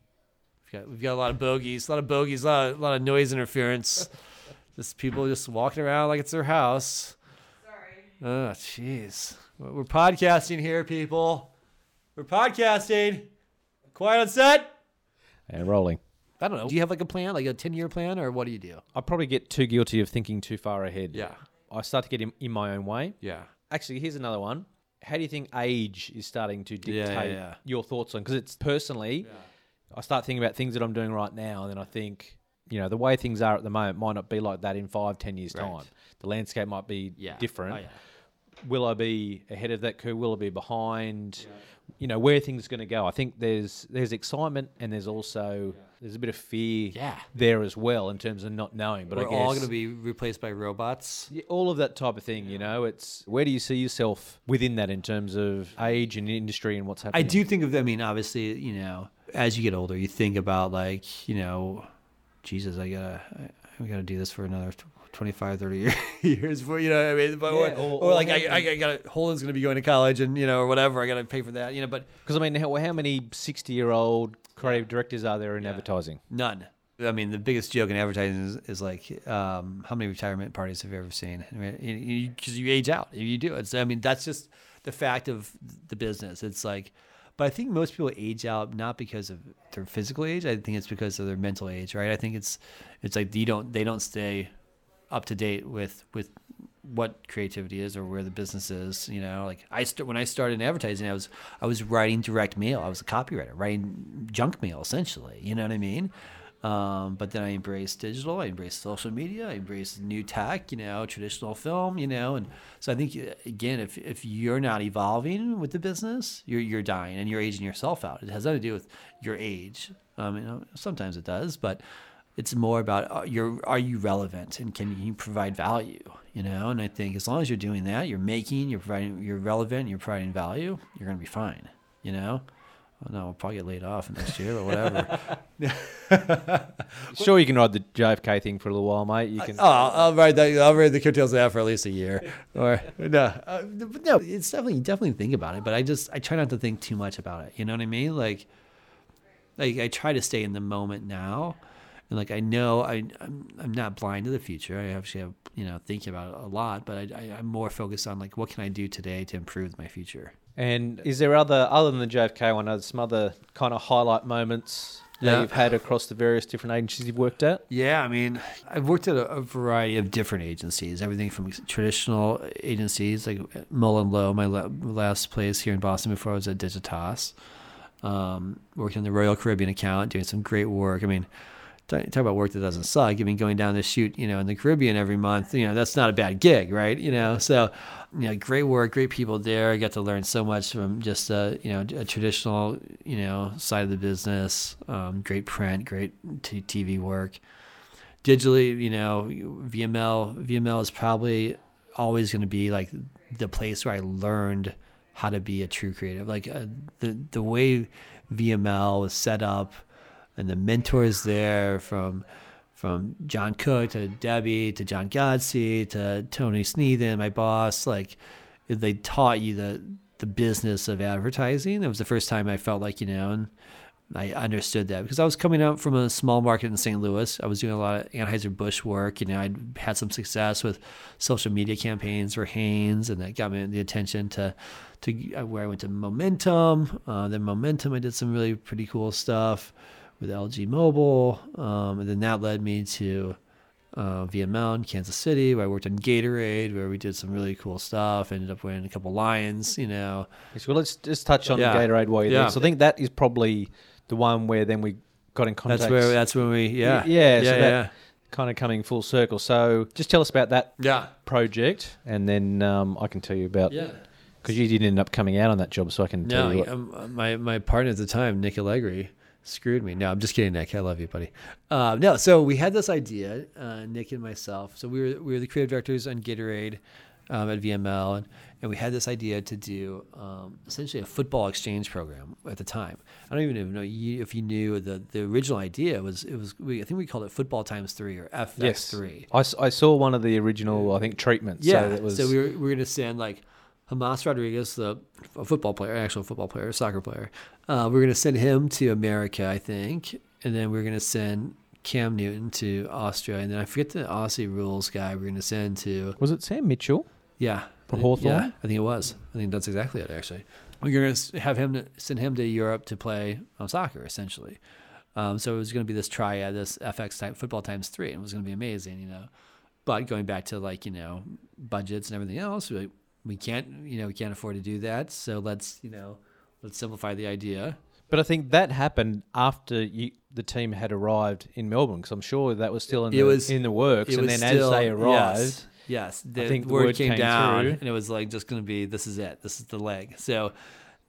we've got we've got a lot of bogeys, a lot of bogeys, a lot of, a lot of noise interference. just people just walking around like it's their house. Sorry. Oh, jeez. We're podcasting here, people. We're podcasting. Quiet on set. And rolling. I don't know. Do you have like a plan, like a 10 year plan, or what do you do? I probably get too guilty of thinking too far ahead. Yeah. I start to get in, in my own way. Yeah. Actually, here's another one. How do you think age is starting to dictate Yeah, yeah. your thoughts on? Because it's personally, I start thinking about things that I'm doing right now, and then I think, you know, the way things are at the moment might not be like that in five, ten years' Right. time. The landscape might be Yeah. different. Oh, yeah. Will I be ahead of that curve? Will I be behind? You know, where things going to go. I think there's there's excitement and there's also there's a bit of fear Yeah. there as well in terms of not knowing. But We're I guess all going to be replaced by robots. all of that type of thing, you know, it's where do you see yourself within that in terms of age and industry and what's happening? I do think of, I mean, obviously, you know, as you get older, you think about like, you know, Jesus, I gotta, I, I gotta do this for another 25, 30 years for, you know, what I mean, but, or, Yeah, or- or, or like, I, I, I gotta, Holden's gonna be going to college and, you know, or whatever, I gotta pay for that, you know, but Because I mean, how, how many sixty-year-old creative directors are there in advertising? none. I mean, the biggest joke in advertising is, is like, um, how many retirement parties have you ever seen? I mean, because you, 'cause you age out. You do. It's, I mean, that's just the fact of the business. It's like, but I think most people age out not because of their physical age. I think it's because of their mental age, right? I think it's, it's like you don't, they don't stay up to date with with what creativity is or where the business is. You know, like I st- when I started in advertising, I was I was writing direct mail. I was a copywriter, writing junk mail essentially. You know what I mean? Um, but then I embraced digital. I embraced social media. I embraced new tech. You know, traditional film. You know, and so I think uh, again, if if you're not evolving with the business, you're you're dying and you're aging yourself out. It has nothing to do with your age. Um, you know, sometimes it does, but it's more about uh, your are you relevant and can you provide value you know and i think as long as you're doing that you're making you're providing you're relevant you're providing value you're going to be fine you know oh, no i'll probably get laid off next year or whatever Sure, you can ride the JFK thing for a little while, mate. You can. oh i'll ride that i'll ride the coattails of that for at least a year or no uh, but no it's definitely definitely think about it but i just i try not to think too much about it you know what i mean like like I try to stay in the moment now, and like I know I I'm, I'm not blind to the future. I actually have you know thinking about it a lot, but I, I I'm more focused on like what can I do today to improve my future. And is there other other than the JFK one? Are there some other kind of highlight moments that Yeah. you've had across the various different agencies you've worked at? Yeah, I mean, I've worked at a, a variety of different agencies, everything from traditional agencies like Mullen Lowe, my la- last place here in Boston before I was at Digitas. Um, working on the Royal Caribbean account, doing some great work. I mean, talk, about work that doesn't suck. I mean, going down to shoot, you know, in the Caribbean every month, you know, that's not a bad gig, right? You know, so, you know, great work, great people there. I got to learn so much from just, a, you know, a traditional, you know, side of the business. Um, great print, great t- TV work digitally, you know, VML VML is probably always going to be like the place where I learned how to be a true creative. Like uh, the the way VML was set up, and the mentors there from from John Cook to Debbie to John Godsey to Tony Sneathen, my boss, like they taught you the the business of advertising. It was the first time I felt like you know, and I understood that because I was coming out from a small market in St. Louis. I was doing a lot of Anheuser Busch work. You know, I'd had some success with social media campaigns for Hanes, and that got me the attention to to uh, where I went to Momentum. Uh, then Momentum, I did some really pretty cool stuff with LG Mobile, um, and then that led me to uh, VML in Kansas City, where I worked on Gatorade, where we did some really cool stuff. Ended up winning a couple Lions, you know. Yes, well, let's just touch on Yeah. Gatorade while you're Yeah. there. So I think that is probably the one where then we got in contact. That's where that's when we yeah yeah, so yeah that yeah. kind of coming full circle. So just tell us about that yeah. project, and then um, I can tell you about Yeah. Because you didn't end up coming out on that job, so I can tell No, you. What, um, my my partner at the time, Nick Allegri, screwed me. No, I'm just kidding, Nick. I love you, buddy. Uh, no, so we had this idea, uh, Nick and myself. So we were we were the creative directors on Gatorade um, at VML, and, and we had this idea to do um, essentially a football exchange program at the time. I don't even know if you knew the the original idea was it was we, I think we called it football times three or FX yes, three. I, I saw one of the original, I think, treatments. Yeah. so, was, so we were, we were going to send like James Rodriguez, the a football player, actual football player, soccer player. Uh, we are going to send him to America, I think, and then we are going to send Cam Newton to Austria, and then I forget the Aussie rules guy. We are going to send to was it Sam Mitchell? yeah, For Hawthorn? Yeah, I think it was. I think that's exactly it. Actually, we're going to have him to send him to Europe to play um, soccer, essentially. Um, so it was going to be this triad, this FX type football times three, and it was going to be amazing, you know. But going back to like you know budgets and everything else, we, we can't you know we can't afford to do that. So let's you know let's simplify the idea. But I think that happened after you, the team had arrived in Melbourne, because I'm sure that was still in It the, was- in the works. And then still- as they arrived, yes, yes the, think the word, word came, came down, through. and it was like just going to be this is it, this is the leg. So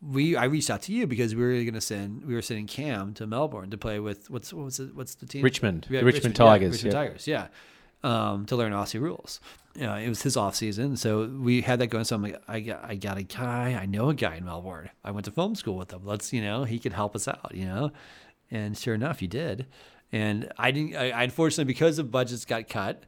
we I reached out to you because we were going to send we were sending Cam to Melbourne to play with what's what was it, what's the team Richmond, Yeah, the Richmond yeah, Tigers. Richmond yeah. Tigers, yeah. Um, to learn Aussie rules. Yeah, it was his off season, so we had that going. So I'm like, I got, I got a guy. I know a guy in Melbourne. I went to film school with him. Let's, you know, he could help us out, you know. And sure enough, he did. And I didn't. I, I unfortunately, because the budgets got cut,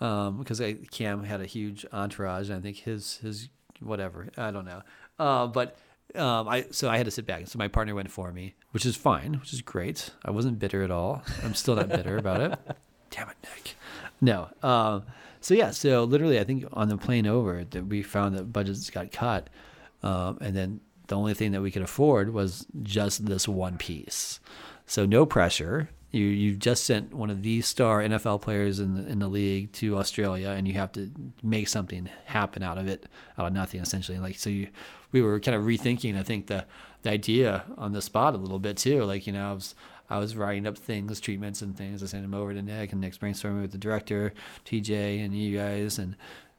um, because I, Cam had a huge entourage, and I think his his whatever. I don't know. Uh, but um, I so I had to sit back. So my partner went for me, which is fine, which is great. I wasn't bitter at all. I'm still not bitter about it. Damn it, Nick. No. Um, so yeah. So literally, I think on the plane over, that we found that budgets got cut, um, and then the only thing that we could afford was just this one piece. So no pressure. You you just sent one of the star NFL players in the, in the league to Australia, and you have to make something happen out of it, out of nothing, essentially. Like so, you we were kind of rethinking. I think the the idea on the spot a little bit too. Like you know, I was I was writing up things, treatments, and things. I sent them over to Nick, and Nick's brainstorming with the director, TJ, and you guys, and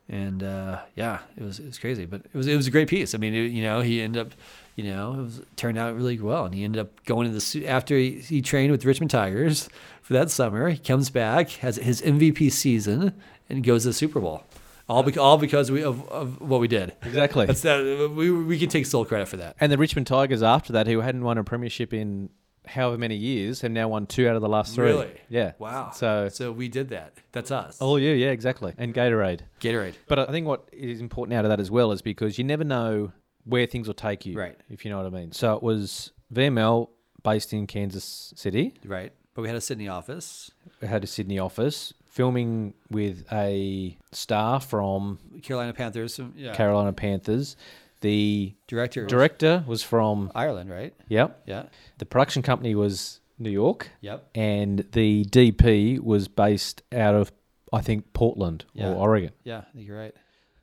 and uh, yeah, it was it was crazy, but it was it was a great piece. I mean, it, you know, he ended up, you know, it was turned out really well, and he ended up going to the su- after he, he trained with the Richmond Tigers for that summer. He comes back, has his MVP season, and goes to the Super Bowl. All, bec all because we of, of what we did. Exactly. That's that. We we can take sole credit for that. And the Richmond Tigers after that, who hadn't won a premiership in however many years, have now won two out of the last three. Really? Yeah. Wow. So, So we did that. That's us. oh yeah, yeah, exactly. And Gatorade. Gatorade. But I think what is important out of that as well is because you never know where things will take you. Right. If you know what I mean. So it was VML based in Kansas City. Right. But we had a Sydney office. We had a Sydney office, filming with a star from Carolina Panthers. Yeah. Carolina Panthers. The Director. was director was from Ireland, right? yep. Yeah. The production company was New York. Yep. and the DP was based out of I think Portland Yeah. or Oregon. Yeah, I think you're right.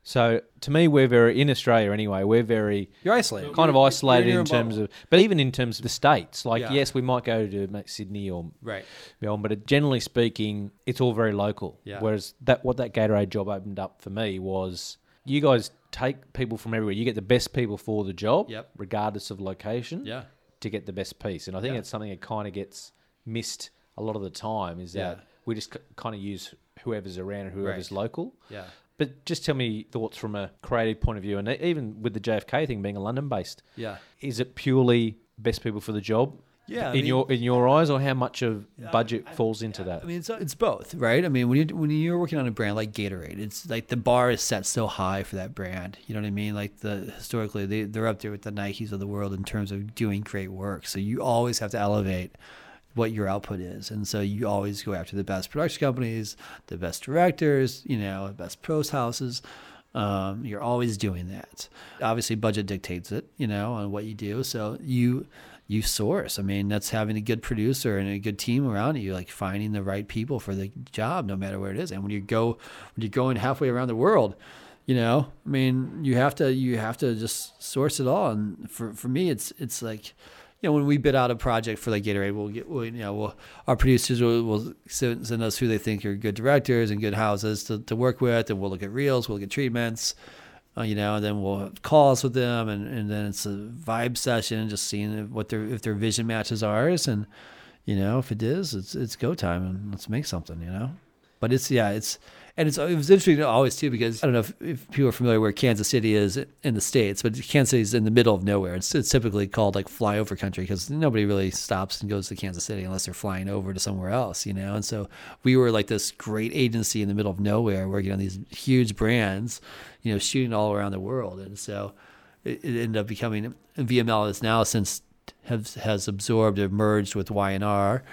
So to me, we're very in Australia anyway. We're very You're isolated. kind of isolated you're in terms bubble. of, but even in terms of the states. Like Yeah. yes, we might go to Sydney or right. Melbourne, but generally speaking, it's all very local. Yeah. Whereas that what that Gatorade job opened up for me was you guys take people from everywhere. You get the best people for the job, Yep. regardless of location Yeah. to get the best piece. And I think Yeah. it's something that kind of gets missed a lot of the time is that Yeah. we just kind of use whoever's around and whoever's Right. local. Yeah. But just tell me thoughts from a creative point of view, and even with the JFK thing being a London based, Yeah. is it purely best people for the job? Yeah, I in mean- your in your eyes, or how much of budget falls into that? I mean, it's, it's both, right? I mean, when you when you're working on a brand like Gatorade, it's like the bar is set so high for that brand. You know what I mean? Like the historically, they they're up there with the Nikes of the world in terms of doing great work. So you always have to elevate what your output is, and so you always go after the best production companies, the best directors, you know, the best pros houses. Um, you're always doing that. Obviously, budget dictates it, you know, on what you do. So you you source. I mean, that's having a good producer and a good team around you, like finding the right people for the job, no matter where it is. And when you go when you're going halfway around the world, you know, I mean, you have to you have to just source it all. And for for me, it's it's like. You know, when we bid out a project for like Gatorade, we'll get, we'll, you know, we'll, our producers will, will send, us who they think are good directors and good houses to, to work with, and we'll look at reels, we'll look at treatments, uh, you know, and then we'll have calls with them, and, and then it's a vibe session, just seeing what their if their vision matches ours, and you know, if it is, it's it's go time, and let's make something, you know. But it's yeah, it's and it's it was interesting always too because I don't know if, if people are familiar where Kansas City is in the states, but Kansas City is in the middle of nowhere. It's, it's typically called like flyover country because nobody really stops and goes to Kansas City unless they're flying over to somewhere else, you know. And so we were like this great agency in the middle of nowhere, working on these huge brands, you know, shooting all around the world. And so it, it ended up becoming VML is now since has absorbed or merged with Y&R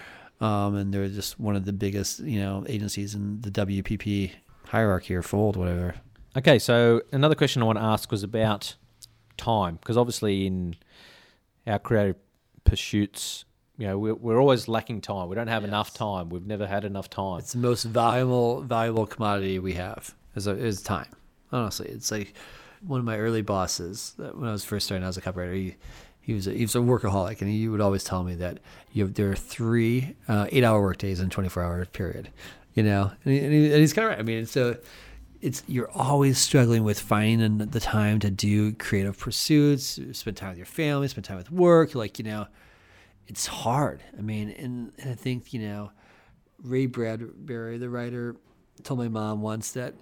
um, and they're just one of the biggest, you know, agencies in the WPP hierarchy or fold, whatever. Okay, so another question I want to ask was about time, because obviously in our creative pursuits, you know, we're, we're always lacking time. We don't have yes. enough time. We've never had enough time. It's the most valuable valuable commodity we have is a, is time. Honestly, it's like one of my early bosses when I was first starting as a copywriter. He, he was a, he was a workaholic, and he would always tell me that you have, there are three uh, eight hour workdays in a twenty four hour period. You know, and, he, and, he, and he's kind of right. I mean, so it's you're always struggling with finding the time to do creative pursuits, spend time with your family, spend time with work. Like you know, it's hard. I mean, and, and I think you know, Ray Bradbury, the writer, told my mom once that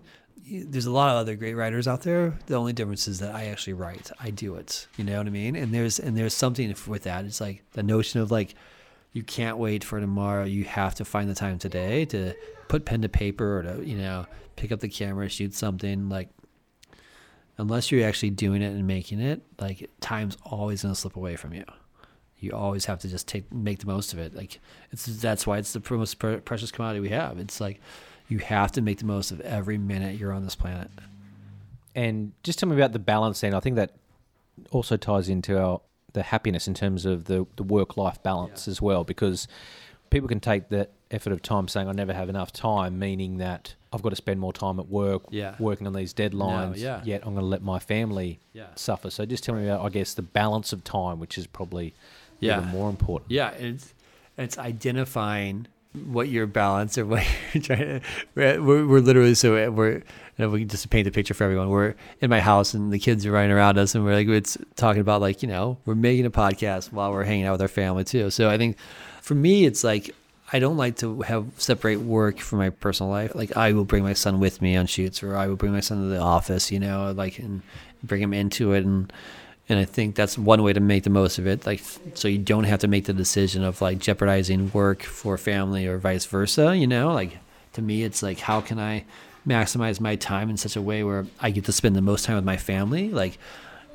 there's a lot of other great writers out there. The only difference is that I actually write. I do it. You know what I mean? And there's and there's something with that. It's like the notion of like you can't wait for tomorrow. You have to find the time today to put pen to paper or to you know pick up the camera, shoot something. Like unless you're actually doing it and making it, like time's always gonna slip away from you. You always have to just take make the most of it. Like it's that's why it's the most precious commodity we have. It's like you have to make the most of every minute you're on this planet. And just tell me about the balance then. I think that also ties into our the happiness in terms of the, the work life balance yeah. as well, because people can take that effort of time saying I never have enough time, meaning that I've got to spend more time at work, yeah. working on these deadlines. No, yeah. Yet I'm going to let my family yeah. suffer. So just tell me about, I guess, the balance of time, which is probably yeah. even more important. Yeah, it's it's identifying what your balance or what you're trying to. We're, we're literally so we're know, we just paint the picture for everyone. We're in my house and the kids are running around us, and we're like it's talking about like you know we're making a podcast while we're hanging out with our family too. So I think for me it's like I don't like to have separate work from my personal life. Like I will bring my son with me on shoots, or I will bring my son to the office, you know, like and bring him into it and and I think that's one way to make the most of it. Like, so you don't have to make the decision of like jeopardizing work for family or vice versa. You know, like to me, it's like, how can I maximize my time in such a way where I get to spend the most time with my family? Like,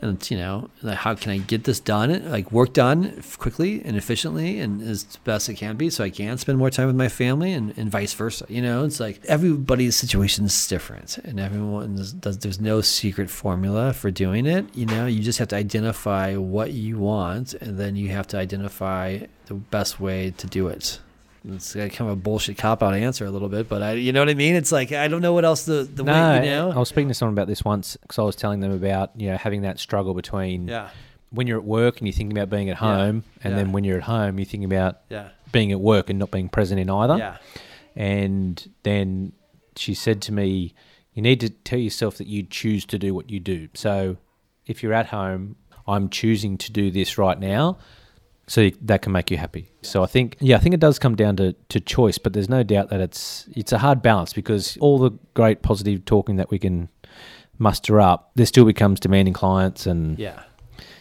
and you know how can i get this done like work done quickly and efficiently and as best it can be so i can spend more time with my family and, and vice versa you know? It's like everybody's situation is different and everyone does there's no secret formula for doing it you know? You just have to identify what you want and then you have to identify the best way to do it it's kind of a bullshit cop out answer a little bit, but I, you know what I mean. It's like I don't know what else the the no, way you know. I was speaking to someone about this once because I was telling them about you know having that struggle between yeah when you're at work and you're thinking about being at home, yeah. and yeah. then when you're at home you're thinking about being at work and not being present in either. Yeah. And then she said to me, "You need to tell yourself that you choose to do what you do. So if you're at home, I'm choosing to do this right now." So that can make you happy. So I think, yeah, I think it does come down to, to choice, but there's no doubt that it's it's a hard balance because all the great positive talking that we can muster up, there still becomes demanding clients and yeah,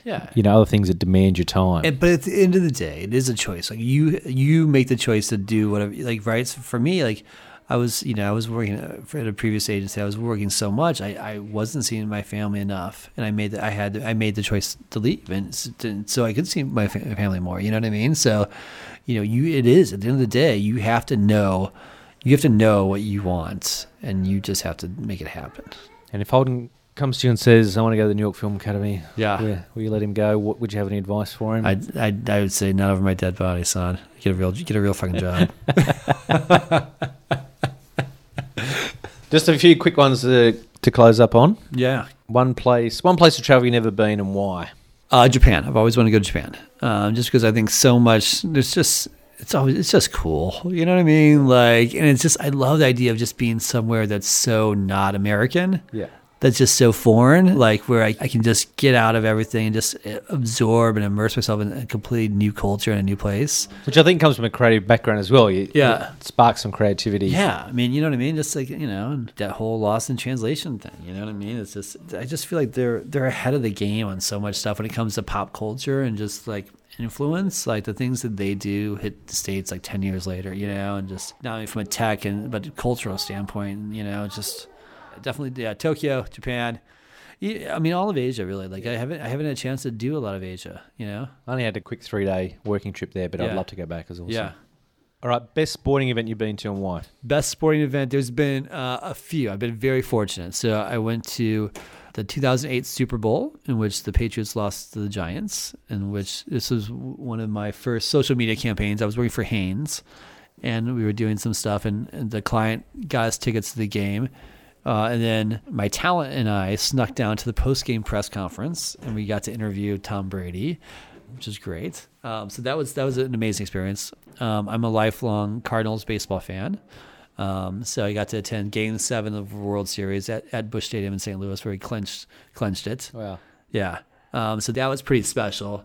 yeah, you know, other things that demand your time. And, but at the end of the day, it is a choice. Like you you make the choice to do whatever. Like right for me, like I was, you know, I was working uh, at a previous agency. I was working so much, I, I wasn't seeing my family enough, and I made the, I had I made the choice to leave, and so I could see my family more. You know what I mean? So, you know, you it is at the end of the day, you have to know, you have to know what you want, and you just have to make it happen. And if Holden comes to you and says, "I want to go to the New York Film Academy," yeah, will, will you let him go? What, would you have any advice for him? I I I would say not over my dead body, son. Get a real get a real fucking job. Just a few quick ones to, to close up on. Yeah. One place, one place to travel you've never been, and why? Uh, Japan. I've always wanted to go to Japan, um, just because I think so much. There's just it's always it's just cool. You know what I mean? Like, and it's just I love the idea of just being somewhere that's so not American. Yeah. That's just so foreign, like where I, I can just get out of everything and just uh, absorb and immerse myself in a completely new culture and a new place. Which I think comes from a creative background as well. You, Yeah. it sparks some creativity. Yeah, I mean, you know what I mean. Just like you know, that whole loss in translation thing. You know what I mean? It's just I just feel like they're they're ahead of the game on so much stuff when it comes to pop culture and just like influence. Like the things that they do hit the states like ten years later. You know, and just not only from a tech and but cultural standpoint. You know, just definitely yeah, Tokyo, Japan. Yeah, I mean, all of Asia really. Like I haven't I haven't had a chance to do a lot of Asia. You know. I only had a quick three day working trip there, but I'd love to go back as well. Yeah. All right. Best sporting event you've been to and why? Best sporting event. There's been uh, a few. I've been very fortunate. So I went to the 2008 Super Bowl, in which the Patriots lost to the Giants, in which this was one of my first social media campaigns. I was working for Hanes, and we were doing some stuff, and, and the client got us tickets to the game. Uh, and then my talent and I snuck down to the post game press conference, and we got to interview Tom Brady, which is great. Um, so that was that was an amazing experience. Um, I'm a lifelong Cardinals baseball fan, um, so I got to attend Game Seven of the World Series at, at Busch Stadium in St. Louis, where he clinched clinched it. Wow. Yeah. Um, so that was pretty special.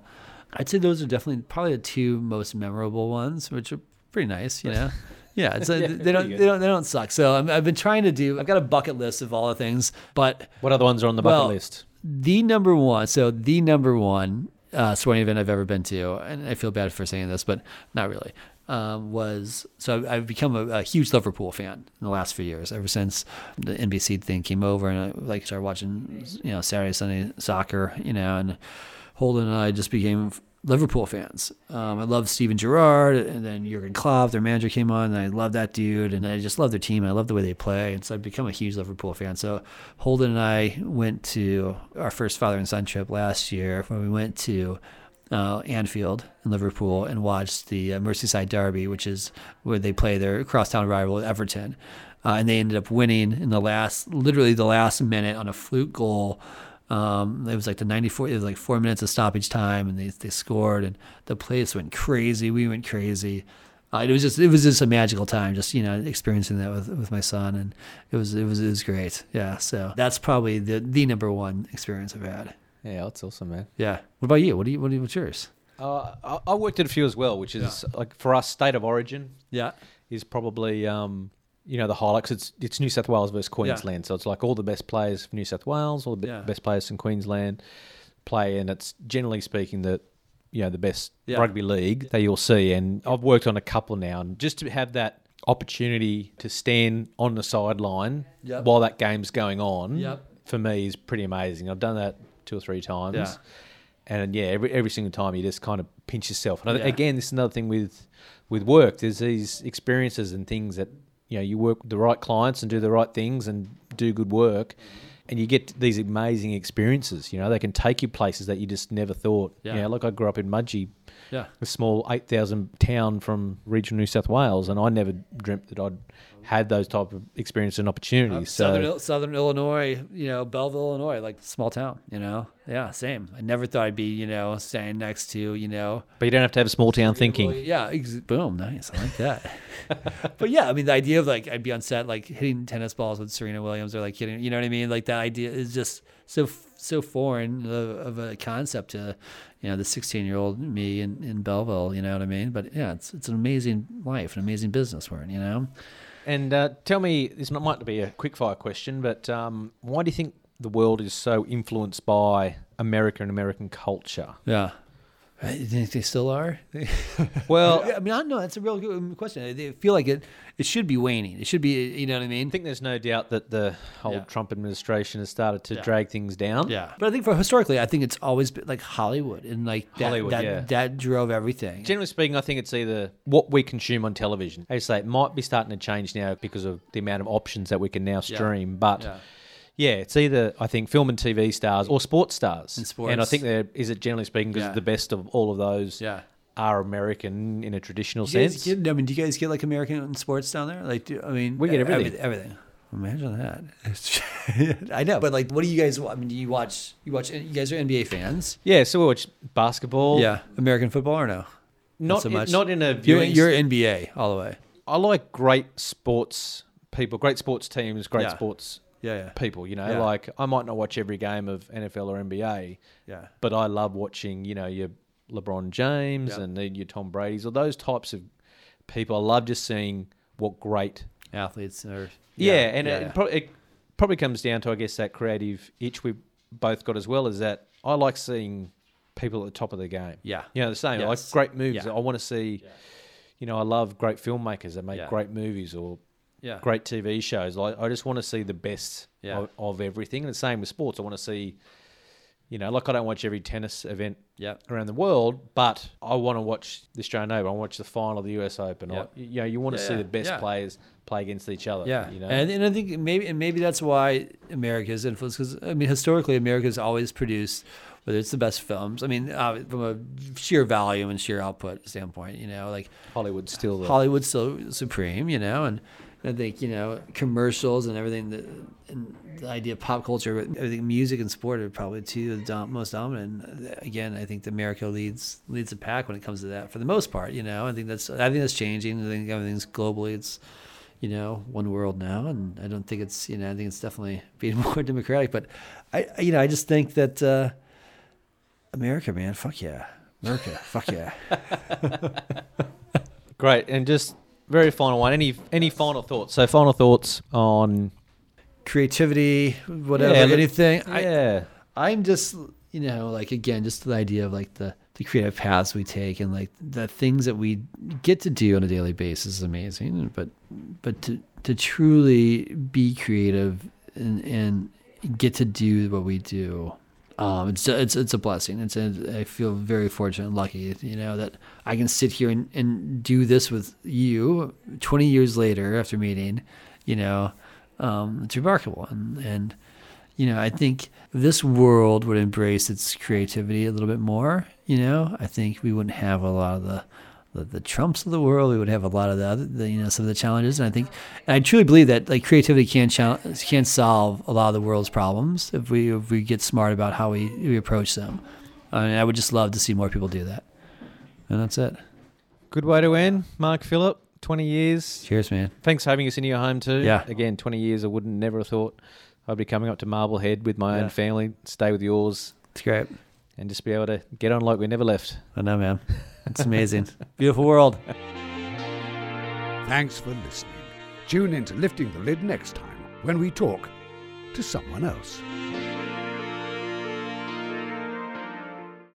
I'd say those are definitely probably the two most memorable ones, which are pretty nice, you know. Yeah, it's a, Yeah, they don't they don't they don't suck. So I'm, I've been trying to do. I've got a bucket list of all the things, but What other ones are on the bucket Well, list? the number one, so the number one uh, sporting event I've ever been to, and I feel bad for saying this, but not really, um, was so I've, I've become a, a huge Liverpool fan in the last few years. Ever since the NBC thing came over, and I like started watching, you know, Saturday Sunday soccer, you know, and Holden and I just became Liverpool fans. Um, I love Steven Gerrard, and then Jurgen Klopp, their manager, came on, and I love that dude, and I just love their team. I love the way they play, and so I've become a huge Liverpool fan. So Holden and I went to our first father and son trip last year, when we went to uh, Anfield in Liverpool and watched the uh, Merseyside Derby, which is where they play their crosstown rival Everton, uh, and they ended up winning in the last, literally the last minute on a fluke goal. Um, it was like the 94, it was like four minutes of stoppage time, and they, they scored, and the place went crazy. We went crazy. Uh, it was just it was just a magical time, just you know experiencing that with, with my son, and it was it was it was great. Yeah, so that's probably the the number one experience I've had. Yeah, that's awesome, man. Yeah. What about you? What do you what do you, what's yours? Uh, I, I worked at a few as well, which is like for us, state of origin Yeah. is probably um, you know the highlights. it's it's New South Wales versus Queensland, so it's like all the best players from New South Wales, all the Yeah. best players from Queensland play, and it's generally speaking the you know the best Yeah. rugby league that you'll see. And I've worked on a couple now, and just to have that opportunity to stand on the sideline Yep. while that game's going on, Yep. for me is pretty amazing. I've done that two or three times. Yeah. And yeah, every every single time you just kind of pinch yourself. And Yeah. again, this is another thing with with work. There's these experiences and things that you know you work with the right clients and do the right things and do good work, and you get these amazing experiences. You know, they can take you places that you just never thought. Yeah. You know, like I grew up in Mudgee, Yeah. a small eight thousand town from regional New South Wales, and I never dreamt that I'd had those type of experiences and opportunities. Uh, so Southern Southern Illinois, you know, Belleville, Illinois, like small town, you know. Yeah, same. I never thought I'd be, you know, standing next to, you know, but you don't have to have a small town thinking. Yeah, ex- boom, nice. I like that. but yeah, I mean, the idea of like I'd be on set like hitting tennis balls with Serena Williams or like hitting, you know what I mean? Like that idea is just so so foreign of, of a concept to, you know, the 16 year old me in, in Belleville. You know what I mean? But yeah, it's it's an amazing life, an amazing business we're in. You know. And uh, tell me, this might- be a quickfire question, but um, why do you think the world is so influenced by America and American culture? Yeah. Uh, You think they still are? Well, I mean, I don't know. That's a real good question. I feel like it. It should be waning. It should be. You know what I mean? I think there's no doubt that the whole Yeah. Trump administration has started to Yeah. drag things down. Yeah, but I think for historically, I think it's always been like Hollywood and like that, Hollywood, that, yeah. that drove everything. Generally speaking, I think it's either what we consume on television. I say, it might be starting to change now because of the amount of options that we can now stream. But Yeah. it's either I think film and TV stars or sports stars. And And I think there is it generally speaking because Yeah. the best of all of those Yeah. are American in a traditional Do you guys sense. get, I mean, do you guys get like American sports down there? Like, do, I mean, We get e- everything. Everything. Imagine that. I know, but like, what do you guys? wa- I mean, do you watch? You watch? You guys are NBA fans? Yeah, so we watch basketball. Yeah, American football or no? not so in- much. not in a You're, viewing. you're NBA all the way. I like great sports people, great sports teams, great Yeah. sports Yeah, yeah, people. You know, Yeah. like I might not watch every game of NFL or NBA, yeah, but I love watching. You know, your LeBron James Yeah. and your Tom Brady's or those types of people. I love just seeing what great. athletes are. Yeah, and it, yeah. Pro- it probably comes down to I guess that creative itch we both got as well. Is that I like seeing people at the top of their game. yeah, You know, the same like great movies. I want to see. You know, I love great filmmakers that make great movies or yeah, great TV shows. Like I just want to see the best Yeah. of, of everything. And the same with sports. I want to see, you know, like I don't watch every tennis event yeah, around the world, but I want to watch the Australian Open. I want to watch the final of the US Open. Yeah. I, you know, you want to see the best players play against each other. yeah. you know, and, and I think maybe and maybe that's why America's influence because I mean historically America's always produced whether it's the best films. I mean uh, from a sheer volume and sheer output standpoint, you know, like Hollywood's still the Hollywood's still supreme, you know, and I think you know commercials and everything that and the idea of pop culture, but I think music and sport are probably two of the dom- most dominant. Again, I think America leads leads the pack when it comes to that for the most part. You know, I think that's I think that's changing. I think everything's globally. It's you know one world now, and I don't think it's you know I think it's definitely being more democratic. But I- you know I just think that uh, America, man, fuck yeah, America, fuck yeah. great. And just very final one. Any any final thoughts? So final thoughts on Creativity, whatever, Yeah, anything. I, yeah. I'm just, you know, like again, just the idea of like the the creative paths we take and like the things that we get to do on a daily basis is amazing. But but to to truly be creative and and get to do what we do, um, it's it's it's a blessing. It's a, I feel very fortunate and lucky, you know, that I can sit here and, and do this with you 20 years later after meeting, you know, um, it's remarkable. And, and, you know, I think this world would embrace its creativity a little bit more, you know, I think we wouldn't have a lot of the, the, the Trumps of the world. We would have a lot of the, other, the you know, some of the challenges. And I think, and I truly believe that like creativity can chal- can solve a lot of the world's problems if we, if we get smart about how we, we approach them. I mean, I would just love to see more people do that. And that's it. Good way to end, Mark Phillip. Twenty years. Cheers, man. Thanks for having us in your home too. Yeah. Again, twenty years. I wouldn't never have thought I'd be coming up to Marblehead with my Yeah. own family, stay with yours, It's great. and just be able to get on like we never left. I know, man. It's amazing. Beautiful world. Thanks for listening. Tune in to Lifting the Lid next time when we talk to someone else.